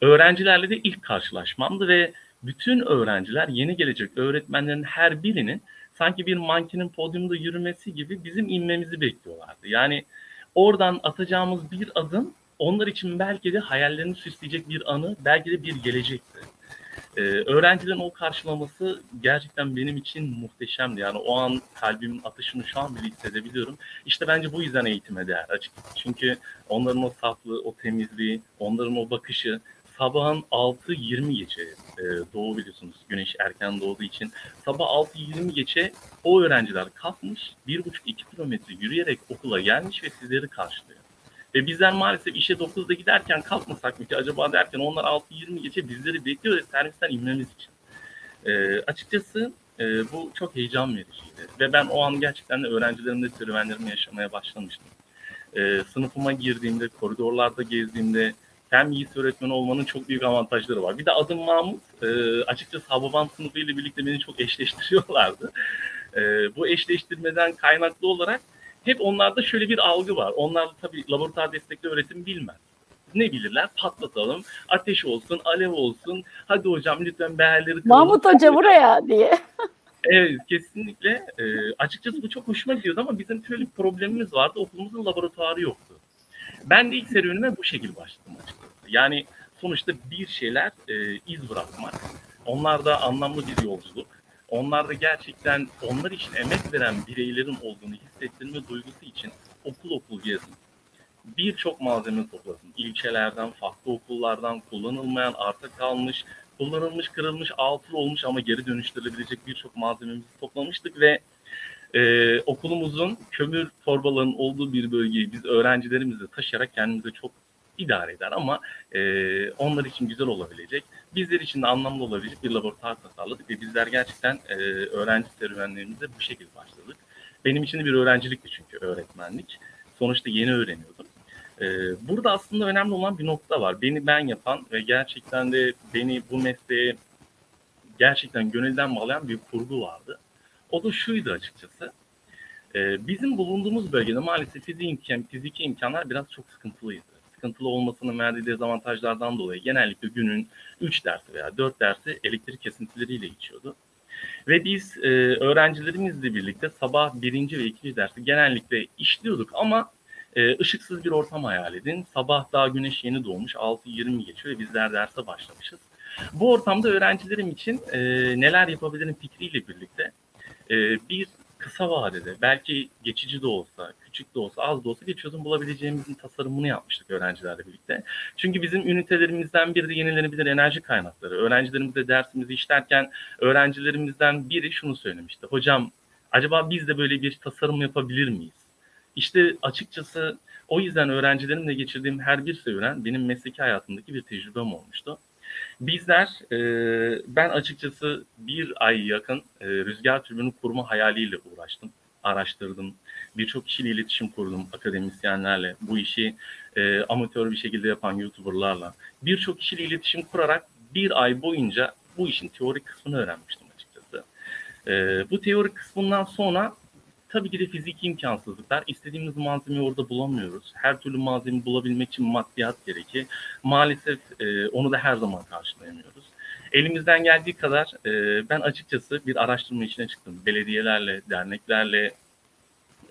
öğrencilerle de ilk karşılaşmamdı ve bütün öğrenciler yeni gelecek öğretmenlerin her birinin sanki bir mankinin podyumda yürümesi gibi bizim inmemizi bekliyorlardı. Yani oradan atacağımız bir adım onlar için belki de hayallerini süsleyecek bir anı, belki de bir gelecekti. Ee, öğrencilerin o karşılaması gerçekten benim için muhteşemdi. Yani o an kalbimin atışını şu an bile hissedebiliyorum. İşte bence bu yüzden eğitime değer açıkçası. Çünkü onların o saflığı, o temizliği, onların o bakışı, sabahın 6.20 geçe e, doğu biliyorsunuz. Güneş erken doğduğu için. Sabah 6.20 geçe o öğrenciler kalkmış 1,5-2 kilometre yürüyerek okula gelmiş ve sizleri karşılıyor. Ve bizler maalesef işe 9'da giderken kalkmasak mı ki acaba derken onlar 6.20 geçe bizleri bekliyor ve servisten inmemiz için. E, açıkçası e, bu çok heyecan vericiydi. Ve ben o an gerçekten de öğrencilerimle serüvenlerimi yaşamaya başlamıştım. E, sınıfıma girdiğimde, koridorlarda gezdiğimde hem iyi öğretmen olmanın çok büyük avantajları var. Bir de adım Mahmut. E, açıkçası Hababam sınıfı ile birlikte beni çok eşleştiriyorlardı. E, bu eşleştirmeden kaynaklı olarak hep onlarda şöyle bir algı var. Onlar tabii laboratuvar destekli öğretim bilmez. Ne bilirler? Patlatalım. Ateş olsun, alev olsun. Hadi hocam lütfen beğerleri kıralım. Mahmut Hoca buraya diye. Evet kesinlikle. E, açıkçası bu çok hoşuma gidiyordu ama bizim şöyle bir problemimiz vardı. Okulumuzun laboratuvarı yoktu. Ben de ilk serüvenime bu şekilde başladım açıkçası. Yani sonuçta bir şeyler e, iz bırakmak. Onlarda anlamlı bir yolculuk. Onlarda gerçekten onlar için emek veren bireylerin olduğunu hissettirme duygusu için okul okul gezdim. Birçok malzeme topladım. İlçelerden, farklı okullardan kullanılmayan, arta kalmış, kullanılmış, kırılmış, altı olmuş ama geri dönüştürülebilecek birçok malzememizi toplamıştık ve e, okulumuzun kömür torbalarının olduğu bir bölgeyi biz öğrencilerimizle taşıyarak kendimize çok idare eder ama e, onlar için güzel olabilecek, bizler için de anlamlı olabilecek bir laboratuvar tasarladık ve bizler gerçekten e, öğrenci serüvenlerimize bu şekilde başladık. Benim için de bir öğrencilikti çünkü öğretmenlik. Sonuçta yeni öğreniyordum. E, burada aslında önemli olan bir nokta var. Beni ben yapan ve gerçekten de beni bu mesleğe gerçekten gönülden bağlayan bir kurgu vardı. O da şuydu açıkçası. Ee, bizim bulunduğumuz bölgede maalesef fizik imkan, fiziki imkanlar biraz çok sıkıntılıydı. Sıkıntılı olmasının verdiği dezavantajlardan dolayı genellikle günün 3 dersi veya 4 dersi elektrik kesintileriyle geçiyordu. Ve biz e, öğrencilerimizle birlikte sabah birinci ve ikinci dersi genellikle işliyorduk ama e, ışıksız bir ortam hayal edin. Sabah daha güneş yeni doğmuş 6.20 geçiyor ve bizler derse başlamışız. Bu ortamda öğrencilerim için e, neler yapabilirim fikriyle birlikte e, bir kısa vadede belki geçici de olsa, küçük de olsa, az da olsa bir çözüm bulabileceğimizin tasarımını yapmıştık öğrencilerle birlikte. Çünkü bizim ünitelerimizden biri de yenilenebilir enerji kaynakları. Öğrencilerimizle dersimizi işlerken öğrencilerimizden biri şunu söylemişti. Hocam acaba biz de böyle bir tasarım yapabilir miyiz? İşte açıkçası o yüzden öğrencilerimle geçirdiğim her bir serüven benim mesleki hayatımdaki bir tecrübem olmuştu. Bizler, e, ben açıkçası bir ay yakın e, rüzgar türbünü kurma hayaliyle uğraştım, araştırdım. Birçok kişiyle iletişim kurdum, akademisyenlerle, bu işi e, amatör bir şekilde yapan YouTuber'larla. Birçok kişiyle iletişim kurarak bir ay boyunca bu işin teorik kısmını öğrenmiştim açıkçası. E, bu teorik kısmından sonra tabii ki de fiziki imkansızlıklar. İstediğimiz malzemeyi orada bulamıyoruz. Her türlü malzeme bulabilmek için maddiyat gerekir. Maalesef e, onu da her zaman karşılayamıyoruz. Elimizden geldiği kadar e, ben açıkçası bir araştırma içine çıktım. Belediyelerle, derneklerle,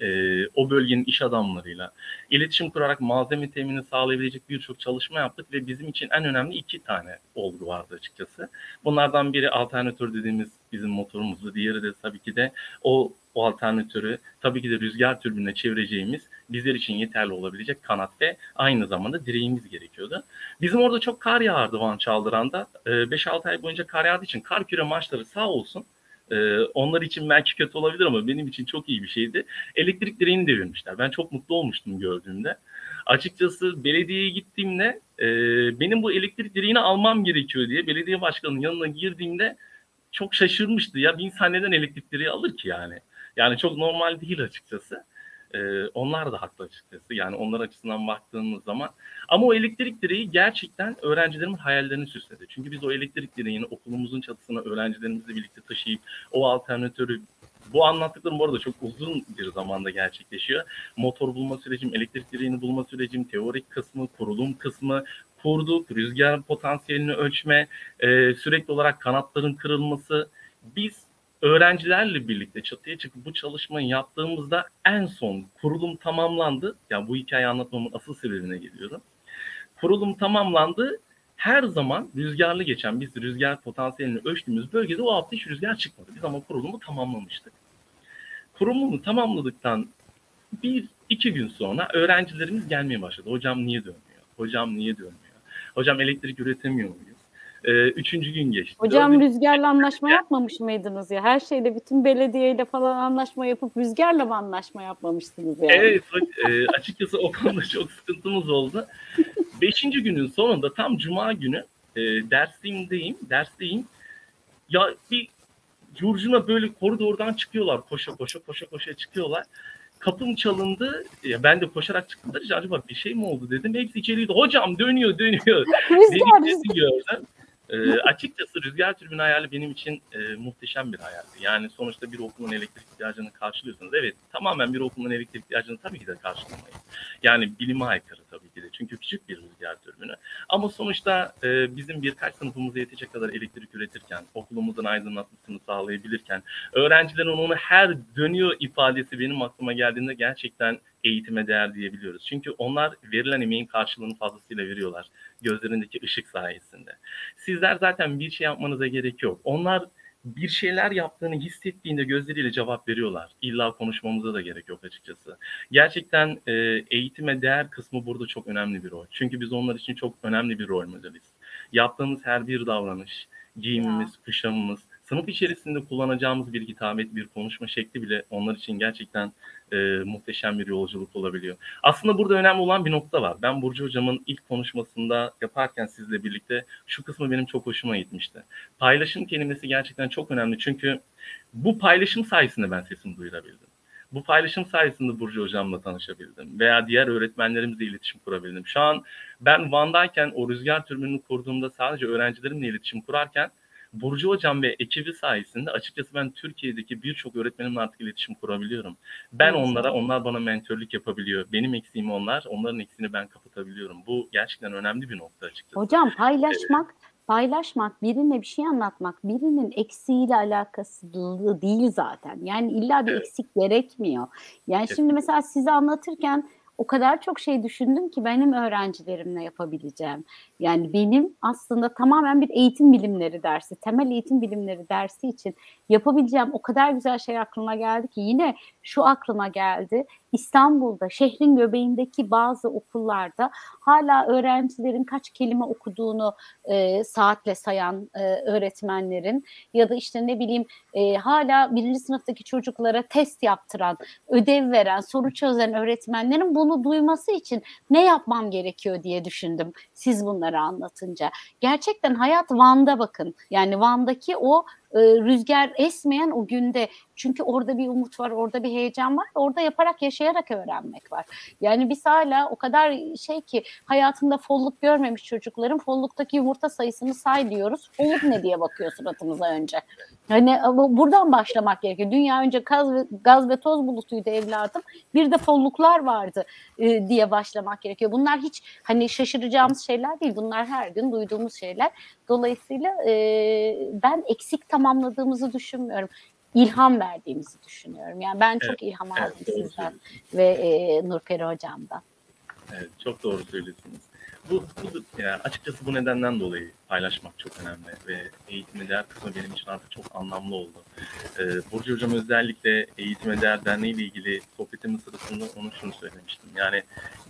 e, o bölgenin iş adamlarıyla iletişim kurarak malzeme temini sağlayabilecek birçok çalışma yaptık ve bizim için en önemli iki tane olgu vardı açıkçası. Bunlardan biri alternatör dediğimiz bizim motorumuzdu. Diğeri de tabii ki de o o alternatörü tabii ki de rüzgar türbinine çevireceğimiz bizler için yeterli olabilecek kanat ve aynı zamanda direğimiz gerekiyordu. Bizim orada çok kar yağardı Van Çaldıran'da. 5-6 ay boyunca kar yağdığı için kar küre maçları sağ olsun ee, onlar için belki kötü olabilir ama benim için çok iyi bir şeydi. Elektrik direğini devirmişler. Ben çok mutlu olmuştum gördüğümde. Açıkçası belediyeye gittiğimde e, benim bu elektrik direğini almam gerekiyor diye belediye başkanının yanına girdiğimde çok şaşırmıştı. Ya bir insan neden elektrik direği alır ki yani? Yani çok normal değil açıkçası. Ee, onlar da haklı açıkçası. Yani onlar açısından baktığımız zaman. Ama o elektrik direği gerçekten öğrencilerimin hayallerini süsledi. Çünkü biz o elektrik direğini okulumuzun çatısına öğrencilerimizle birlikte taşıyıp o alternatörü bu anlattıklarım bu arada çok uzun bir zamanda gerçekleşiyor. Motor bulma sürecim, elektrik direğini bulma sürecim, teorik kısmı, kurulum kısmı kurduk. Rüzgar potansiyelini ölçme, e, sürekli olarak kanatların kırılması. Biz öğrencilerle birlikte çatıya çıkıp bu çalışmayı yaptığımızda en son kurulum tamamlandı. Yani bu hikayeyi anlatmamın asıl sebebine geliyorum. Kurulum tamamlandı. Her zaman rüzgarlı geçen, biz rüzgar potansiyelini ölçtüğümüz bölgede o hafta hiç rüzgar çıkmadı. Biz ama kurulumu tamamlamıştık. Kurulumu tamamladıktan bir iki gün sonra öğrencilerimiz gelmeye başladı. Hocam niye dönmüyor? Hocam niye dönmüyor? Hocam elektrik üretemiyor muyuz? Ee, üçüncü gün geçti. Hocam Dördüncü- rüzgarla anlaşma yapmamış mıydınız ya? Her şeyde bütün belediyeyle falan anlaşma yapıp rüzgarla mı anlaşma yapmamıştınız yani? Evet, e, açıkçası o konuda çok sıkıntımız oldu. Beşinci günün sonunda tam cuma günü e, dersimdeyim, dersteyim. Ya bir curcuna böyle koridordan çıkıyorlar, koşa koşa koşa koşa çıkıyorlar. Kapım çalındı, ya ben de koşarak çıktım. Acaba bir şey mi oldu dedim. Hepsi içeriydi. Hocam dönüyor, dönüyor. (laughs) Rüzgar, Dediklerini gördüm. Ee, açıkçası rüzgar türbini hayali benim için e, muhteşem bir hayaldi. Yani sonuçta bir okulun elektrik ihtiyacını karşılıyorsunuz. Evet tamamen bir okulun elektrik ihtiyacını tabii ki de karşılamayız. Yani bilime aykırı tabii ki de. Çünkü küçük bir rüzgar türbünü. Ama sonuçta e, bizim birkaç sınıfımıza yetecek kadar elektrik üretirken, okulumuzun aydınlatmasını sağlayabilirken, öğrencilerin onu her dönüyor ifadesi benim aklıma geldiğinde gerçekten eğitime değer diyebiliyoruz. Çünkü onlar verilen emeğin karşılığını fazlasıyla veriyorlar gözlerindeki ışık sayesinde. Sizler zaten bir şey yapmanıza gerek yok. Onlar bir şeyler yaptığını hissettiğinde gözleriyle cevap veriyorlar. İlla konuşmamıza da gerek yok açıkçası. Gerçekten e, eğitime değer kısmı burada çok önemli bir rol. Çünkü biz onlar için çok önemli bir rol modeliz. Yaptığımız her bir davranış, giyimimiz, kuşamımız, sınıf içerisinde kullanacağımız bir hitabet, bir konuşma şekli bile onlar için gerçekten e, muhteşem bir yolculuk olabiliyor. Aslında burada önemli olan bir nokta var. Ben Burcu Hocam'ın ilk konuşmasında yaparken sizle birlikte şu kısmı benim çok hoşuma gitmişti. Paylaşım kelimesi gerçekten çok önemli çünkü bu paylaşım sayesinde ben sesimi duyurabildim. Bu paylaşım sayesinde Burcu Hocam'la tanışabildim veya diğer öğretmenlerimizle iletişim kurabildim. Şu an ben Van'dayken o rüzgar türbününü kurduğumda sadece öğrencilerimle iletişim kurarken Burcu Hocam ve ekibi sayesinde açıkçası ben Türkiye'deki birçok öğretmenimle artık iletişim kurabiliyorum. Ben onlara, onlar bana mentörlük yapabiliyor. Benim eksiğimi onlar, onların eksiğini ben kapatabiliyorum. Bu gerçekten önemli bir nokta açıkçası. Hocam paylaşmak, paylaşmak, birine bir şey anlatmak, birinin eksiğiyle alakası değil zaten. Yani illa bir Evet. eksik gerekmiyor. Yani şimdi mesela size anlatırken o kadar çok şey düşündüm ki benim öğrencilerimle yapabileceğim. Yani benim aslında tamamen bir eğitim bilimleri dersi, temel eğitim bilimleri dersi için yapabileceğim o kadar güzel şey aklıma geldi ki yine şu aklıma geldi. İstanbul'da şehrin göbeğindeki bazı okullarda hala öğrencilerin kaç kelime okuduğunu e, saatle sayan e, öğretmenlerin ya da işte ne bileyim e, hala birinci sınıftaki çocuklara test yaptıran, ödev veren, soru çözen öğretmenlerin bunu duyması için ne yapmam gerekiyor diye düşündüm siz bunları anlatınca. Gerçekten hayat Van'da bakın. Yani Van'daki o e, rüzgar esmeyen o günde çünkü orada bir umut var, orada bir heyecan var. Orada yaparak, yaşayarak öğrenmek var. Yani biz hala o kadar şey ki hayatında folluk görmemiş çocukların folluktaki yumurta sayısını say diyoruz. Folluk ne diye bakıyor suratımıza önce. Hani buradan başlamak gerekiyor. Dünya önce gaz ve, gaz ve toz bulutuydu evladım. Bir de folluklar vardı e, diye başlamak gerekiyor. Bunlar hiç hani şaşıracağımız şeyler değil. Bunlar her gün duyduğumuz şeyler. Dolayısıyla e, ben eksik tamamladığımızı düşünmüyorum. İlham verdiğimizi düşünüyorum. Yani ben çok ilham evet, aldım doğru sizden ve e, Nurperi hocamdan. Evet, çok doğru söylüyorsunuz. Bu, bu yani açıkçası bu nedenden dolayı paylaşmak çok önemli ve eğitime değer kısmı benim için artık çok anlamlı oldu. Ee, Burcu Hocam özellikle Eğitime Değer Derneği ile ilgili sohbetimin sırasında onu şunu söylemiştim. Yani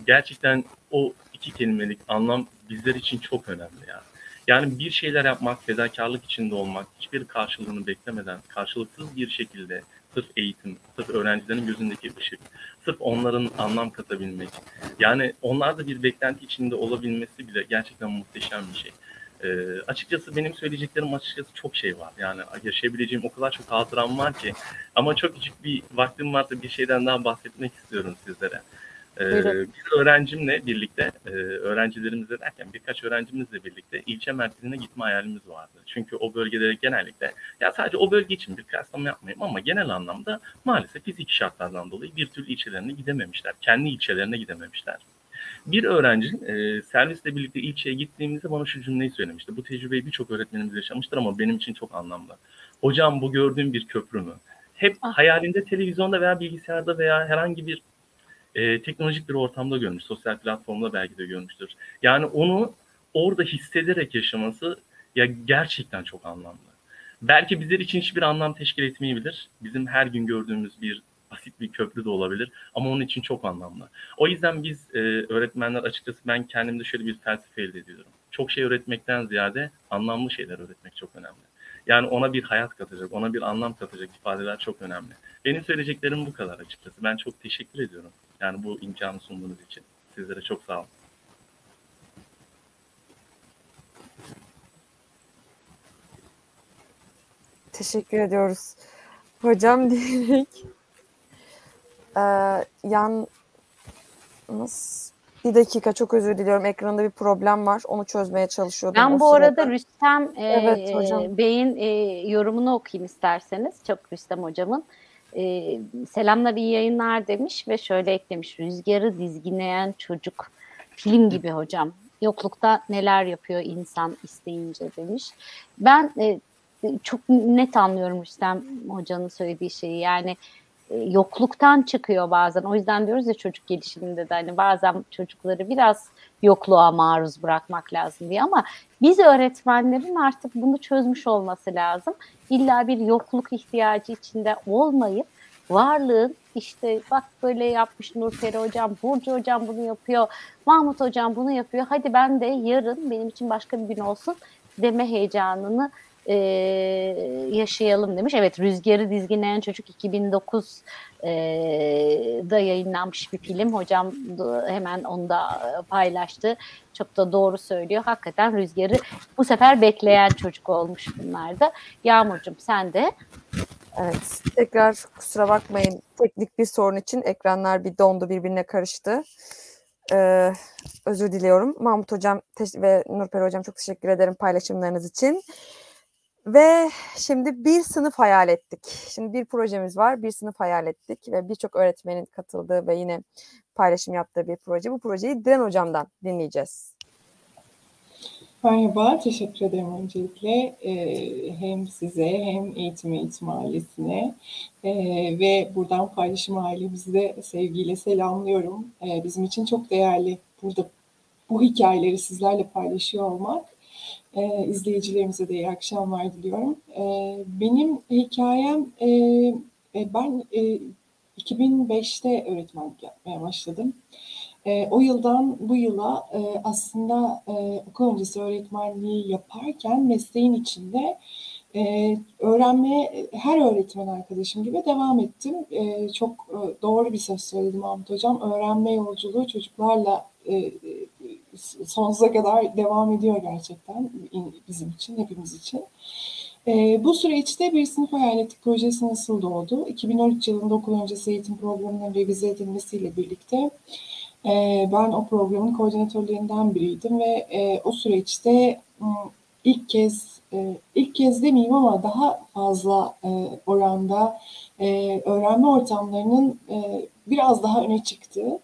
gerçekten o iki kelimelik anlam bizler için çok önemli ya. Yani bir şeyler yapmak, fedakarlık içinde olmak, hiçbir karşılığını beklemeden, karşılıksız bir şekilde sırf eğitim, sırf öğrencilerin gözündeki ışık, sırf onların anlam katabilmek. Yani onlar da bir beklenti içinde olabilmesi bile gerçekten muhteşem bir şey. E, açıkçası benim söyleyeceklerim açıkçası çok şey var. Yani yaşayabileceğim o kadar çok hatıram var ki. Ama çok küçük bir vaktim varsa bir şeyden daha bahsetmek istiyorum sizlere. Ee, bir öğrencimle birlikte, e, öğrencilerimizle derken birkaç öğrencimizle birlikte ilçe merkezine gitme hayalimiz vardı. Çünkü o bölgelere genellikle, ya sadece o bölge için bir kıyaslama yapmayayım ama genel anlamda maalesef fizik şartlardan dolayı bir türlü ilçelerine gidememişler. Kendi ilçelerine gidememişler. Bir öğrenci e, servisle birlikte ilçeye gittiğimizde bana şu cümleyi söylemişti. Bu tecrübeyi birçok öğretmenimiz yaşamıştır ama benim için çok anlamlı. Hocam bu gördüğüm bir köprü mü? Hep hayalinde televizyonda veya bilgisayarda veya herhangi bir e, teknolojik bir ortamda görmüş, sosyal platformda belki de görmüştür. Yani onu orada hissederek yaşaması ya gerçekten çok anlamlı. Belki bizler için hiçbir anlam teşkil etmeyebilir. Bizim her gün gördüğümüz bir basit bir köprü de olabilir ama onun için çok anlamlı. O yüzden biz e, öğretmenler açıkçası ben kendimde şöyle bir felsefe elde ediyorum. Çok şey öğretmekten ziyade anlamlı şeyler öğretmek çok önemli. Yani ona bir hayat katacak, ona bir anlam katacak ifadeler çok önemli. Benim söyleyeceklerim bu kadar açıkçası. Ben çok teşekkür ediyorum. Yani bu imkanı sunduğunuz için. Sizlere çok sağ olun. Teşekkür ediyoruz. Hocam (laughs) diyerek ee, yan nasıl bir dakika çok özür diliyorum. Ekranda bir problem var. Onu çözmeye çalışıyordum. Ben bu sırada. arada Rüstem e, Evet, hocam. Bey'in e, yorumunu okuyayım isterseniz. Çok Rüstem hocamın. E, selamlar iyi yayınlar demiş ve şöyle eklemiş. Rüzgarı dizginleyen çocuk film gibi hocam. Yoklukta neler yapıyor insan isteyince demiş. Ben e, çok net anlıyorum Rüstem hocanın söylediği şeyi. Yani yokluktan çıkıyor bazen. O yüzden diyoruz ya çocuk gelişiminde de hani bazen çocukları biraz yokluğa maruz bırakmak lazım diye ama biz öğretmenlerin artık bunu çözmüş olması lazım. İlla bir yokluk ihtiyacı içinde olmayıp varlığın işte bak böyle yapmış Nurperi hocam, Burcu hocam bunu yapıyor, Mahmut hocam bunu yapıyor. Hadi ben de yarın benim için başka bir gün olsun deme heyecanını e, yaşayalım demiş. Evet Rüzgarı Dizginleyen Çocuk 2009 e, da yayınlanmış bir film. Hocam hemen onu da paylaştı. Çok da doğru söylüyor. Hakikaten Rüzgarı bu sefer bekleyen çocuk olmuş bunlarda. Yağmurcuğum sen de Evet. Tekrar kusura bakmayın. Teknik bir sorun için ekranlar bir dondu birbirine karıştı. Ee, özür diliyorum. Mahmut Hocam ve Nurper Hocam çok teşekkür ederim paylaşımlarınız için. Ve şimdi bir sınıf hayal ettik. Şimdi bir projemiz var, bir sınıf hayal ettik ve birçok öğretmenin katıldığı ve yine paylaşım yaptığı bir proje. Bu projeyi Diren Hocam'dan dinleyeceğiz. Merhaba, teşekkür ederim öncelikle ee, hem size hem eğitim eğitim ailesine ee, ve buradan paylaşım ailemizi de sevgiyle selamlıyorum. Ee, bizim için çok değerli burada bu hikayeleri sizlerle paylaşıyor olmak. Ee, izleyicilerimize de iyi akşamlar diliyorum. Ee, benim hikayem, e, e, ben e, 2005'te öğretmenlik yapmaya başladım. E, o yıldan bu yıla e, aslında e, okul öncesi öğretmenliği yaparken mesleğin içinde e, öğrenmeye her öğretmen arkadaşım gibi devam ettim. E, çok e, doğru bir söz söyledi Mahmut Hocam. Öğrenme yolculuğu çocuklarla e, sonsuza kadar devam ediyor gerçekten bizim için, hepimiz için. E, bu süreçte bir sınıf hayal ettik projesi nasıl doğdu? 2013 yılında okul öncesi eğitim programının revize edilmesiyle birlikte e, ben o programın koordinatörlerinden biriydim ve e, o süreçte ilk kez, e, ilk kez demeyeyim ama daha fazla e, oranda e, öğrenme ortamlarının biraz daha öne çıktığı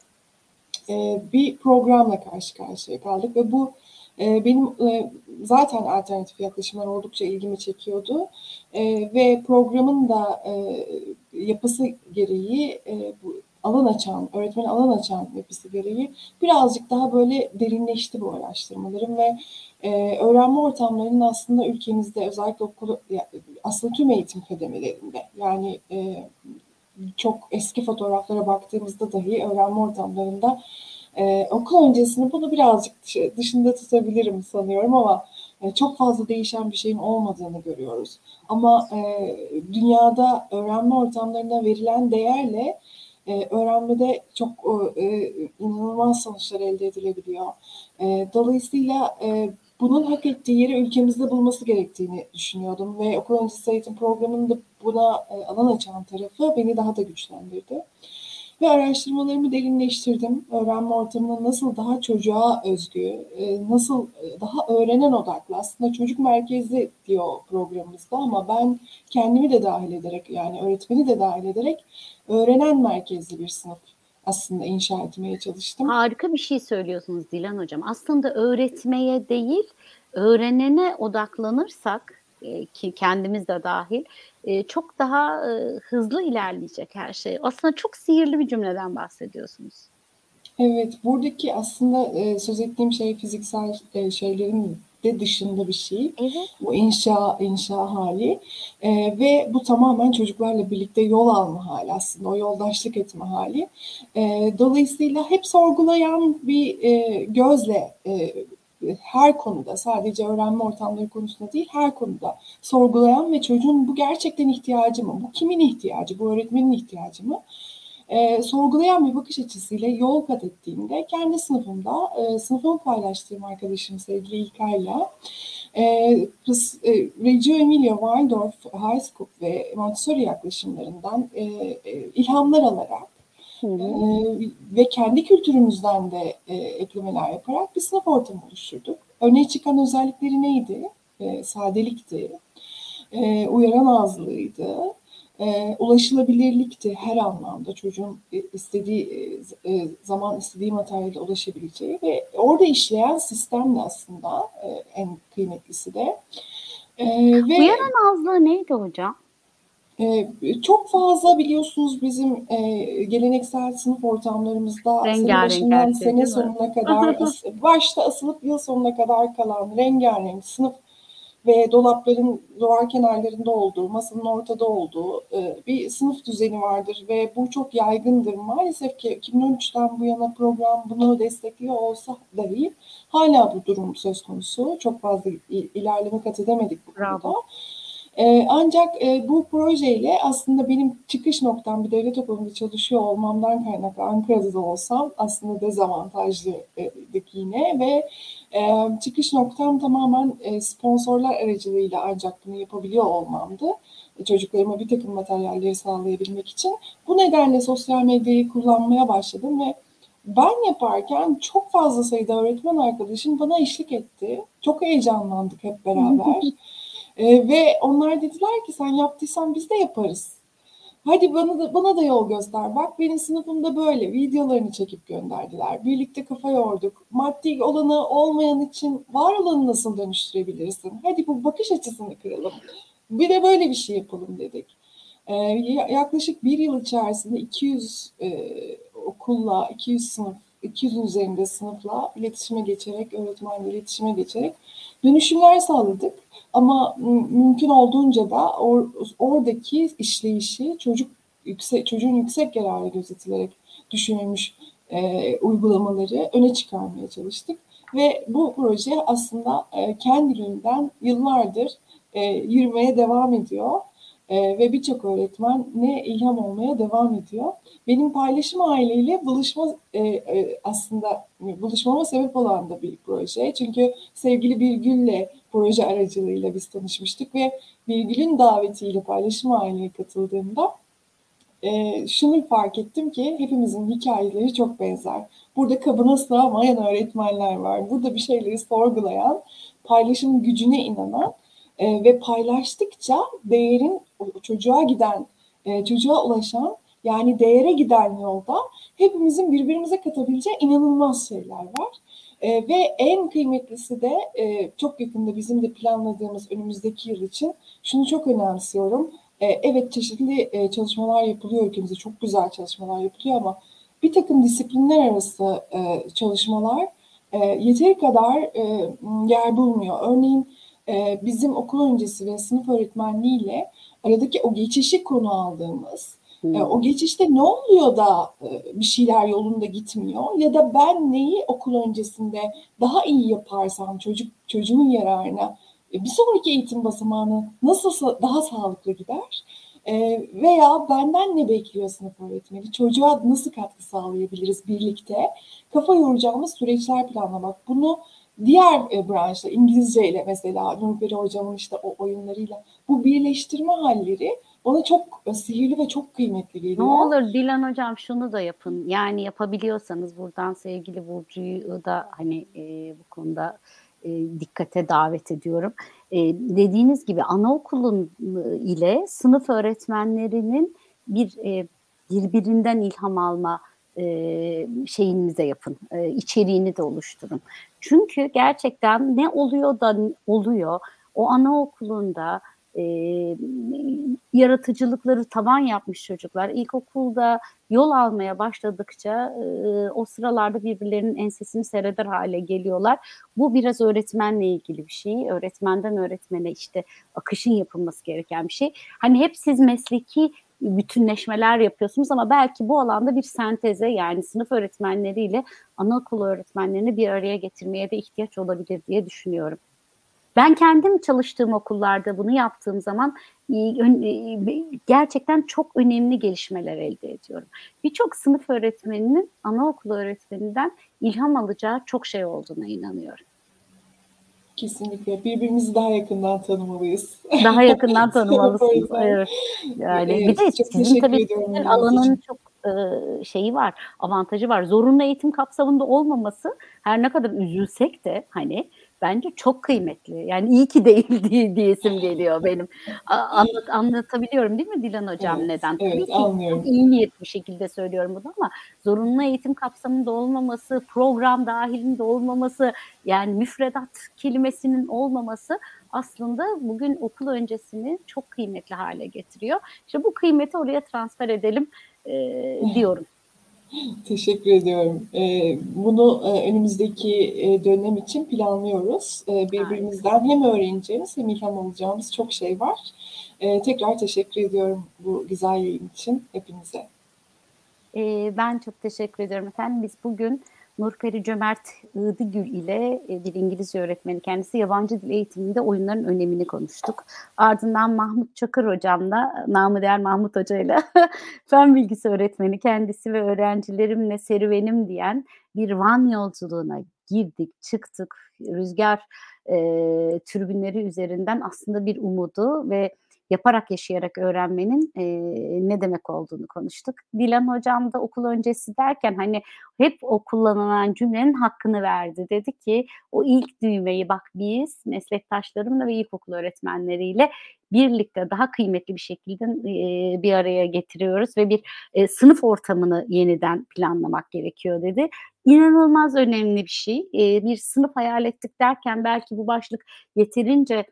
e, bir programla karşı karşıya kaldık ve bu e, benim e, zaten alternatif yaklaşımlar oldukça ilgimi çekiyordu. Ve programın da yapısı gereği bu alan açan, öğretmen alan açan yapısı gereği birazcık daha böyle derinleşti bu araştırmalarım ve e, öğrenme ortamlarının aslında ülkemizde özellikle okulu, aslında tüm eğitim kademelerinde yani e, çok eski fotoğraflara baktığımızda dahi öğrenme ortamlarında e, okul öncesinde bunu birazcık dışında tutabilirim sanıyorum ama e, çok fazla değişen bir şeyin olmadığını görüyoruz. Ama e, dünyada öğrenme ortamlarına verilen değerle e, öğrenmede çok e, inanılmaz sonuçlar elde edilebiliyor. E, dolayısıyla e, bunun hak ettiği yeri ülkemizde bulması gerektiğini düşünüyordum ve okul öncesi eğitim programının da buna e, alan açan tarafı beni daha da güçlendirdi. Ve araştırmalarımı derinleştirdim. Öğrenme ortamının nasıl daha çocuğa özgü, e, nasıl e, daha öğrenen odaklı. Aslında çocuk merkezli diyor programımızda ama ben kendimi de dahil ederek yani öğretmeni de dahil ederek öğrenen merkezli bir sınıf aslında inşa etmeye çalıştım. Harika bir şey söylüyorsunuz Dilan Hocam. Aslında öğretmeye değil, öğrenene odaklanırsak e, ki kendimiz de dahil e, çok daha e, hızlı ilerleyecek her şey. Aslında çok sihirli bir cümleden bahsediyorsunuz. Evet, buradaki aslında söz ettiğim şey fiziksel şeylerin de dışında bir şey. Evet. Bu inşa inşa hali e, ve bu tamamen çocuklarla birlikte yol alma hali aslında o yoldaşlık etme hali. E, dolayısıyla hep sorgulayan bir e, gözle e, her konuda sadece öğrenme ortamları konusunda değil her konuda sorgulayan ve çocuğun bu gerçekten ihtiyacı mı? Bu kimin ihtiyacı? Bu öğretmenin ihtiyacı mı? E, sorgulayan bir bakış açısıyla yol kat ettiğimde kendi sınıfımda e, sınıfımı paylaştığım arkadaşım sevgili İlker'le e, e, Reggio Emilia Waldorf High School ve Montessori yaklaşımlarından e, e, ilhamlar alarak Hı hı. E, ve kendi kültürümüzden de e, eklemeler yaparak bir sınıf ortamı oluşturduk. Öne çıkan özellikleri neydi? E, sadelikti, e, uyaran ağızlığıydı, e, ulaşılabilirlikti her anlamda çocuğun istediği e, zaman istediği materyale ulaşabileceği ve orada işleyen sistem de aslında e, en kıymetlisi de. E, ve, Uyaran ağızlığı neydi hocam? Ee, çok fazla biliyorsunuz bizim e, geleneksel sınıf ortamlarımızda sene başından sene sonuna kadar (laughs) başta asılıp yıl sonuna kadar kalan rengarenk sınıf ve dolapların duvar kenarlarında olduğu, masanın ortada olduğu e, bir sınıf düzeni vardır ve bu çok yaygındır. Maalesef ki 2013'ten bu yana program bunu destekliyor olsa dahi hala bu durum söz konusu. Çok fazla ilerleme kat edemedik bu konuda. Ee, ancak e, bu projeyle aslında benim çıkış noktam bir devlet okulunda çalışıyor olmamdan kaynaklı Ankara'da da olsam aslında dezavantajlıydık yine ve e, çıkış noktam tamamen e, sponsorlar aracılığıyla ancak bunu yapabiliyor olmamdı. Çocuklarıma bir takım materyalleri sağlayabilmek için. Bu nedenle sosyal medyayı kullanmaya başladım ve ben yaparken çok fazla sayıda öğretmen arkadaşım bana eşlik etti. Çok heyecanlandık hep beraber. (laughs) E, ve onlar dediler ki sen yaptıysan biz de yaparız. Hadi bana da, bana da yol göster. Bak benim sınıfımda böyle videolarını çekip gönderdiler. Birlikte kafa yorduk. Maddi olanı olmayan için var olanı nasıl dönüştürebilirsin? Hadi bu bakış açısını kıralım. Bir de böyle bir şey yapalım dedik. Ee, yaklaşık bir yıl içerisinde 200 e, okulla, 200 sınıf, 200'ün üzerinde sınıfla iletişime geçerek, öğretmenle iletişime geçerek dönüşümler sağladık. Ama mümkün olduğunca da or, oradaki işleyişi çocuk yüksek, çocuğun yüksek yararı gözetilerek düşünülmüş e, uygulamaları öne çıkarmaya çalıştık. Ve bu proje aslında e, kendiliğinden yıllardır e, yürümeye devam ediyor. E, ve birçok öğretmen ne ilham olmaya devam ediyor. Benim paylaşım aileyle buluşma e, e, aslında buluşmama sebep olan da bir proje. Çünkü sevgili Birgül'le proje aracılığıyla biz tanışmıştık ve Birgül'ün davetiyle paylaşım aileye katıldığımda e, şunu fark ettim ki hepimizin hikayeleri çok benzer. Burada kabına sığamayan öğretmenler var. Burada bir şeyleri sorgulayan, paylaşım gücüne inanan e, ve paylaştıkça değerin çocuğa giden, e, çocuğa ulaşan yani değere giden yolda hepimizin birbirimize katabileceği inanılmaz şeyler var. E, ve en kıymetlisi de e, çok yakında bizim de planladığımız önümüzdeki yıl için şunu çok önemsiyorum. E, evet çeşitli e, çalışmalar yapılıyor ülkemizde çok güzel çalışmalar yapılıyor ama bir takım disiplinler arası e, çalışmalar e, yeteri kadar e, yer bulmuyor. Örneğin e, bizim okul öncesi ve sınıf öğretmenliğiyle aradaki o geçişi konu aldığımız Hmm. O geçişte ne oluyor da e, bir şeyler yolunda gitmiyor ya da ben neyi okul öncesinde daha iyi yaparsam çocuk çocuğun yararına e, bir sonraki eğitim basamağını nasıl daha sağlıklı gider? E, veya benden ne bekliyor sınıf öğretmeni? Çocuğa nasıl katkı sağlayabiliriz birlikte? Kafa yoracağımız süreçler planlamak. Bunu diğer e, branşta İngilizce ile mesela Nurperi hocamın işte o oyunlarıyla bu birleştirme halleri bana çok e, sihirli ve çok kıymetli geliyor. Ne olur Dilan hocam şunu da yapın. Yani yapabiliyorsanız buradan sevgili Burcu'yu da hani e, bu konuda e, dikkate davet ediyorum. E, dediğiniz gibi anaokulun ıı, ile sınıf öğretmenlerinin bir e, birbirinden ilham alma e, şeyini de yapın. E, içeriğini de oluşturun. Çünkü gerçekten ne oluyor da oluyor. O anaokulunda e, yaratıcılıkları tavan yapmış çocuklar ilkokulda yol almaya başladıkça e, o sıralarda birbirlerinin ensesini seyreder hale geliyorlar. Bu biraz öğretmenle ilgili bir şey. Öğretmenden öğretmene işte akışın yapılması gereken bir şey. Hani hep siz mesleki bütünleşmeler yapıyorsunuz ama belki bu alanda bir senteze yani sınıf öğretmenleriyle anaokulu öğretmenlerini bir araya getirmeye de ihtiyaç olabilir diye düşünüyorum. Ben kendim çalıştığım okullarda bunu yaptığım zaman gerçekten çok önemli gelişmeler elde ediyorum. Birçok sınıf öğretmeninin anaokulu öğretmeninden ilham alacağı çok şey olduğuna inanıyorum. Kesinlikle. Birbirimizi daha yakından tanımalıyız. Daha yakından (laughs) tanımalısınız. evet. Yani evet, bir de sizin tabii sizin alanın çok şeyi var, avantajı var. Zorunlu eğitim kapsamında olmaması her ne kadar üzülsek de hani bence çok kıymetli. Yani iyi ki değil (laughs) diye diyesim geliyor benim. Anlat, anlatabiliyorum değil mi Dilan Hocam evet, neden? Evet, Tabii ki anlıyorum. iyi niyetli bir şekilde söylüyorum bunu ama zorunlu eğitim kapsamında olmaması, program dahilinde olmaması, yani müfredat kelimesinin olmaması aslında bugün okul öncesini çok kıymetli hale getiriyor. İşte bu kıymeti oraya transfer edelim e, diyorum. Teşekkür ediyorum. Bunu önümüzdeki dönem için planlıyoruz. Birbirimizden hem öğreneceğimiz hem ilham alacağımız çok şey var. Tekrar teşekkür ediyorum bu güzel yayın için hepinize. Ben çok teşekkür ediyorum efendim. Biz bugün Nurperi Cömert Iğdıgül ile e, bir İngilizce öğretmeni kendisi yabancı dil eğitiminde oyunların önemini konuştuk. Ardından Mahmut Çakır hocamla, namı değer Mahmut Hoca ile (laughs) fen bilgisi öğretmeni kendisi ve öğrencilerimle serüvenim diyen bir Van yolculuğuna girdik, çıktık. Rüzgar e, türbinleri üzerinden aslında bir umudu ve yaparak yaşayarak öğrenmenin e, ne demek olduğunu konuştuk. Dilan hocam da okul öncesi derken hani hep o kullanılan cümlenin hakkını verdi. Dedi ki o ilk düğmeyi bak biz meslektaşlarımla ve ilkokul öğretmenleriyle birlikte daha kıymetli bir şekilde e, bir araya getiriyoruz ve bir e, sınıf ortamını yeniden planlamak gerekiyor dedi. İnanılmaz önemli bir şey. E, bir sınıf hayal ettik derken belki bu başlık yeterince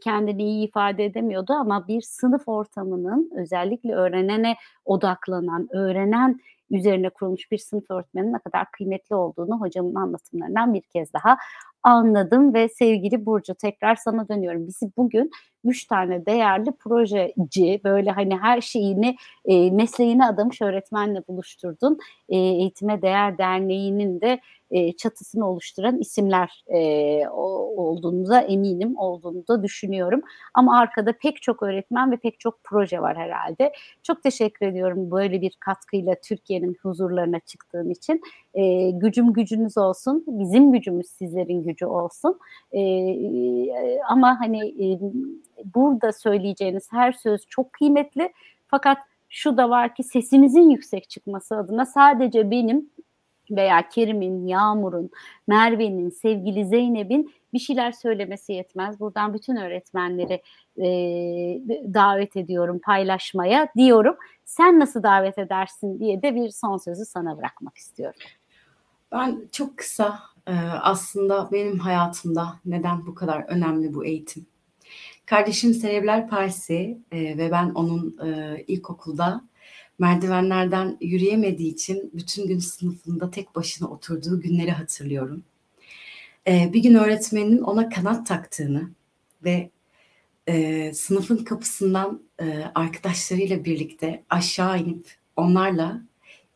kendini iyi ifade edemiyordu ama bir sınıf ortamının özellikle öğrenene odaklanan, öğrenen üzerine kurulmuş bir sınıf öğretmenin ne kadar kıymetli olduğunu hocamın anlatımlarından bir kez daha anladım ve sevgili Burcu tekrar sana dönüyorum. Bizi bugün üç tane değerli projeci böyle hani her şeyini e, mesleğine adamış öğretmenle buluşturdun. E, Eğitime Değer Derneği'nin de e, çatısını oluşturan isimler e, olduğunuza eminim olduğunu da düşünüyorum. Ama arkada pek çok öğretmen ve pek çok proje var herhalde. Çok teşekkür ediyorum böyle bir katkıyla Türkiye'nin huzurlarına çıktığın için. E, gücüm gücünüz olsun, bizim gücümüz sizlerin gücü olsun. E, ama hani e, burada söyleyeceğiniz her söz çok kıymetli. Fakat şu da var ki sesinizin yüksek çıkması adına sadece benim veya Kerim'in, Yağmur'un, Merve'nin, sevgili Zeynep'in bir şeyler söylemesi yetmez. Buradan bütün öğretmenleri e, davet ediyorum paylaşmaya diyorum. Sen nasıl davet edersin diye de bir son sözü sana bırakmak istiyorum. Ben çok kısa aslında benim hayatımda neden bu kadar önemli bu eğitim? Kardeşim serebral palsi ve ben onun ilkokulda merdivenlerden yürüyemediği için bütün gün sınıfında tek başına oturduğu günleri hatırlıyorum. Ee, bir gün öğretmeninin ona kanat taktığını ve e, sınıfın kapısından e, arkadaşlarıyla birlikte aşağı inip onlarla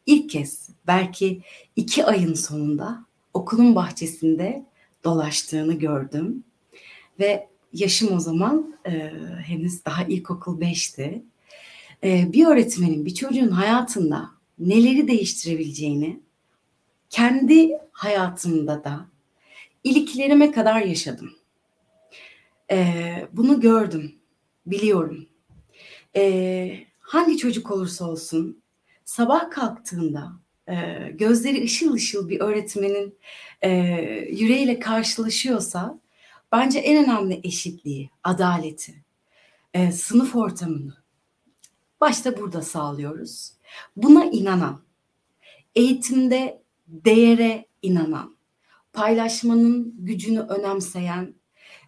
ilk kez belki iki ayın sonunda okulun bahçesinde dolaştığını gördüm. Ve yaşım o zaman e, henüz daha ilkokul 5'ti bir öğretmenin bir çocuğun hayatında neleri değiştirebileceğini kendi hayatımda da iliklerime kadar yaşadım. Ee, bunu gördüm, biliyorum. Ee, hangi çocuk olursa olsun sabah kalktığında e, gözleri ışıl ışıl bir öğretmenin e, yüreğiyle karşılaşıyorsa bence en önemli eşitliği, adaleti, e, sınıf ortamını başta burada sağlıyoruz. Buna inanan, eğitimde değere inanan, paylaşmanın gücünü önemseyen,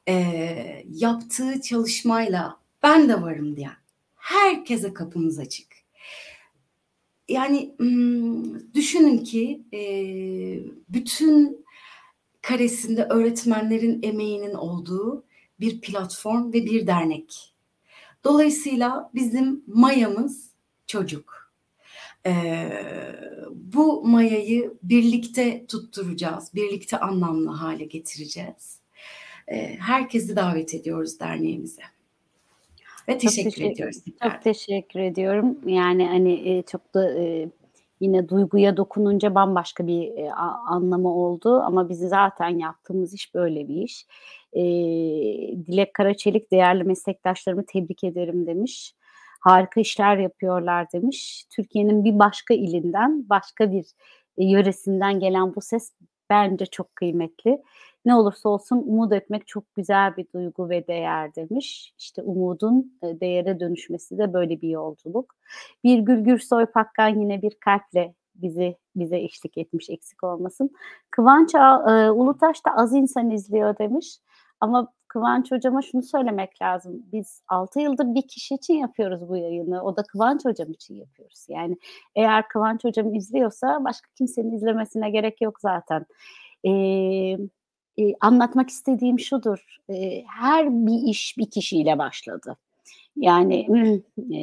e, yaptığı çalışmayla ben de varım diyen herkese kapımız açık. Yani düşünün ki e, bütün karesinde öğretmenlerin emeğinin olduğu bir platform ve bir dernek. Dolayısıyla bizim mayamız çocuk. Ee, bu mayayı birlikte tutturacağız, birlikte anlamlı hale getireceğiz. Ee, herkesi davet ediyoruz derneğimize. Ve teşekkür, teşekkür ediyoruz. Çok teşekkür ediyorum. Yani hani çok da yine duyguya dokununca bambaşka bir e, anlamı oldu ama bizim zaten yaptığımız iş böyle bir iş. E, Dilek Karaçelik değerli meslektaşlarımı tebrik ederim demiş. Harika işler yapıyorlar demiş. Türkiye'nin bir başka ilinden, başka bir e, yöresinden gelen bu ses bence çok kıymetli. Ne olursa olsun umut etmek çok güzel bir duygu ve değer demiş. İşte umudun e, değere dönüşmesi de böyle bir yolculuk. Bir Gülgür Soypakkan yine bir kalple bizi bize eşlik etmiş eksik olmasın. Kıvanç e, Ulutaş da az insan izliyor demiş. Ama Kıvanç hocama şunu söylemek lazım. Biz 6 yıldır bir kişi için yapıyoruz bu yayını. O da Kıvanç hocam için yapıyoruz. Yani eğer Kıvanç hocam izliyorsa başka kimsenin izlemesine gerek yok zaten. Eee e, anlatmak istediğim şudur. E, her bir iş bir kişiyle başladı. Yani (clears throat) e,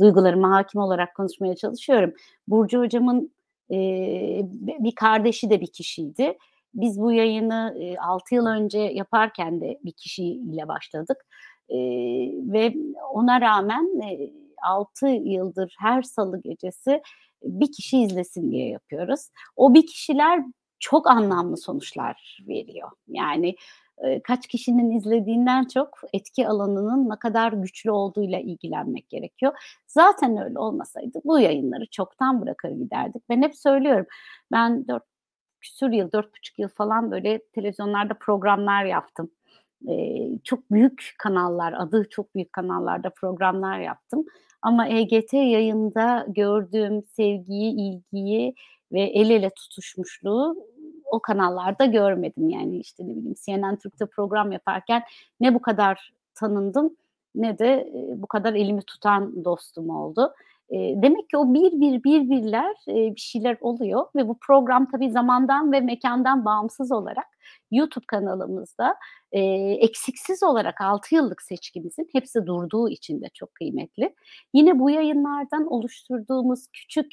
duygularıma hakim olarak konuşmaya çalışıyorum. Burcu hocamın e, bir kardeşi de bir kişiydi. Biz bu yayını e, 6 yıl önce yaparken de bir kişiyle başladık. E, ve ona rağmen e, 6 yıldır her salı gecesi bir kişi izlesin diye yapıyoruz. O bir kişiler çok anlamlı sonuçlar veriyor. Yani kaç kişinin izlediğinden çok etki alanının ne kadar güçlü olduğuyla ilgilenmek gerekiyor. Zaten öyle olmasaydı bu yayınları çoktan bırakır giderdik. Ben hep söylüyorum ben küsur yıl, dört buçuk yıl falan böyle televizyonlarda programlar yaptım. Ee, çok büyük kanallar, adı çok büyük kanallarda programlar yaptım. Ama EGT yayında gördüğüm sevgiyi, ilgiyi ve el ele tutuşmuşluğu o kanallarda görmedim. Yani işte ne bileyim CNN Türk'te program yaparken ne bu kadar tanındım ne de bu kadar elimi tutan dostum oldu. Demek ki o bir bir bir birler bir şeyler oluyor ve bu program tabii zamandan ve mekandan bağımsız olarak YouTube kanalımızda eksiksiz olarak 6 yıllık seçkimizin hepsi durduğu için de çok kıymetli. Yine bu yayınlardan oluşturduğumuz küçük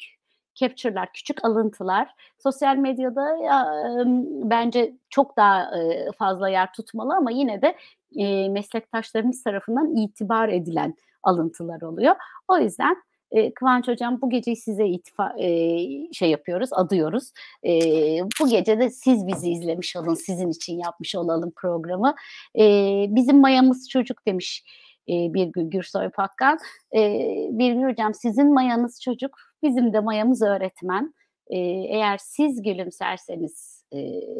capture'lar, küçük alıntılar sosyal medyada e, bence çok daha e, fazla yer tutmalı ama yine de e, meslektaşlarımız tarafından itibar edilen alıntılar oluyor. O yüzden e, Kıvanç Hocam bu geceyi size itifa, e, şey yapıyoruz, adıyoruz. E, bu gece de siz bizi izlemiş olun, sizin için yapmış olalım programı. E, bizim mayamız çocuk demiş e, bir Gürsoy Pakkan. E, bir Hocam sizin mayanız çocuk, Bizim de mayamız öğretmen. E, eğer siz gülümserseniz e,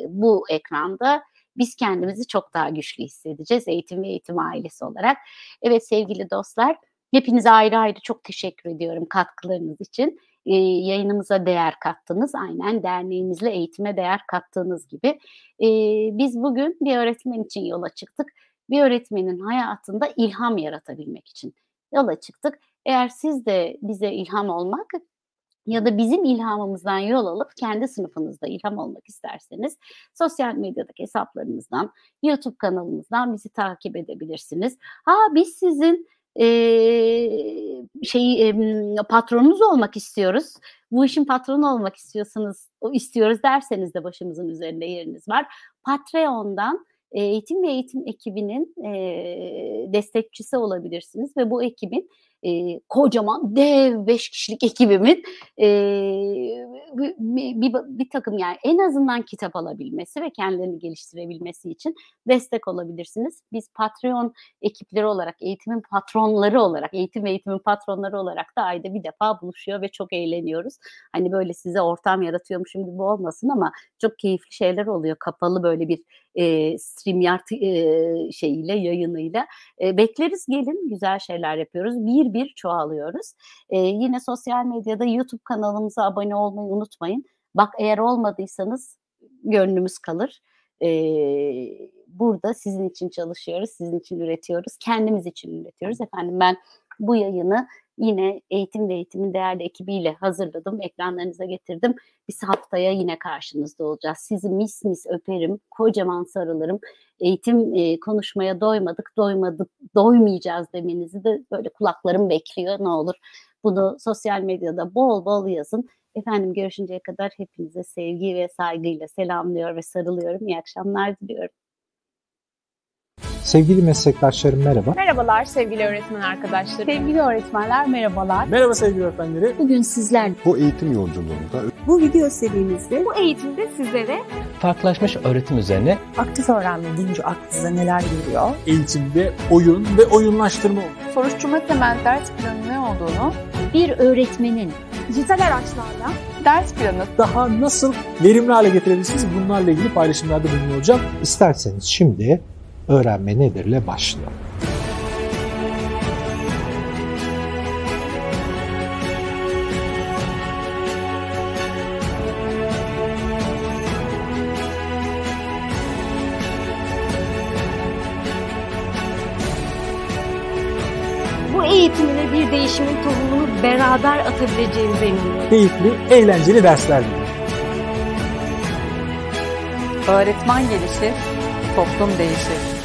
bu ekranda biz kendimizi çok daha güçlü hissedeceğiz eğitim ve eğitim ailesi olarak. Evet sevgili dostlar hepinize ayrı ayrı çok teşekkür ediyorum katkılarınız için. E, yayınımıza değer kattınız. Aynen derneğimizle eğitime değer kattığınız gibi. E, biz bugün bir öğretmen için yola çıktık. Bir öğretmenin hayatında ilham yaratabilmek için yola çıktık. Eğer siz de bize ilham olmak ya da bizim ilhamımızdan yol alıp kendi sınıfınızda ilham olmak isterseniz sosyal medyadaki hesaplarımızdan, YouTube kanalımızdan bizi takip edebilirsiniz. Ha biz sizin e, şeyi e, patronunuz olmak istiyoruz. Bu işin patronu olmak istiyorsanız, istiyoruz derseniz de başımızın üzerinde yeriniz var. Patreon'dan eğitim ve eğitim ekibinin e, destekçisi olabilirsiniz ve bu ekibin e, kocaman dev beş kişilik ekibimin e, bir, bir, bir takım yani en azından kitap alabilmesi ve kendilerini geliştirebilmesi için destek olabilirsiniz. Biz Patreon ekipleri olarak, eğitimin patronları olarak, eğitim ve eğitimin patronları olarak da ayda bir defa buluşuyor ve çok eğleniyoruz. Hani böyle size ortam yaratıyormuşum gibi olmasın ama çok keyifli şeyler oluyor. Kapalı böyle bir e, StreamYard e, şeyiyle, yayınıyla. E, bekleriz gelin, güzel şeyler yapıyoruz. Bir bir çoğalıyoruz. E, yine sosyal medyada YouTube kanalımıza abone olmayı unutmayın. Bak eğer olmadıysanız gönlümüz kalır. E, burada sizin için çalışıyoruz, sizin için üretiyoruz, kendimiz için üretiyoruz. Efendim ben bu yayını yine eğitim ve eğitimin değerli ekibiyle hazırladım. Ekranlarınıza getirdim. Biz haftaya yine karşınızda olacağız. Sizi mis mis öperim, kocaman sarılırım. Eğitim e, konuşmaya doymadık, doymadık, doymayacağız demenizi de böyle kulaklarım bekliyor. Ne olur bunu sosyal medyada bol bol yazın. Efendim görüşünceye kadar hepinize sevgi ve saygıyla selamlıyor ve sarılıyorum. İyi akşamlar diliyorum. Sevgili meslektaşlarım merhaba. Merhabalar sevgili öğretmen arkadaşlarım. Sevgili öğretmenler merhabalar. Merhaba sevgili öğretmenleri. Bugün sizler Bu eğitim yolculuğunda Bu video serimizde Bu eğitimde sizlere Farklılaşmış öğretim üzerine Aktif öğrenme deyince aklınıza neler geliyor? Eğitimde oyun ve oyunlaştırma soruşturma temel ders planı ne olduğunu, bir öğretmenin dijital araçlarla ders planı Daha nasıl verimli hale getirebilirsiniz bunlarla ilgili paylaşımlarda bulunuyor hocam. İsterseniz şimdi öğrenme nedirle. Bu eğitimine bir değişimin tohumunu beraber atabileceğimize inanıyorum. Keyifli, eğlenceli dersler diliyorum. öğretmen gelişir, toplum değişir.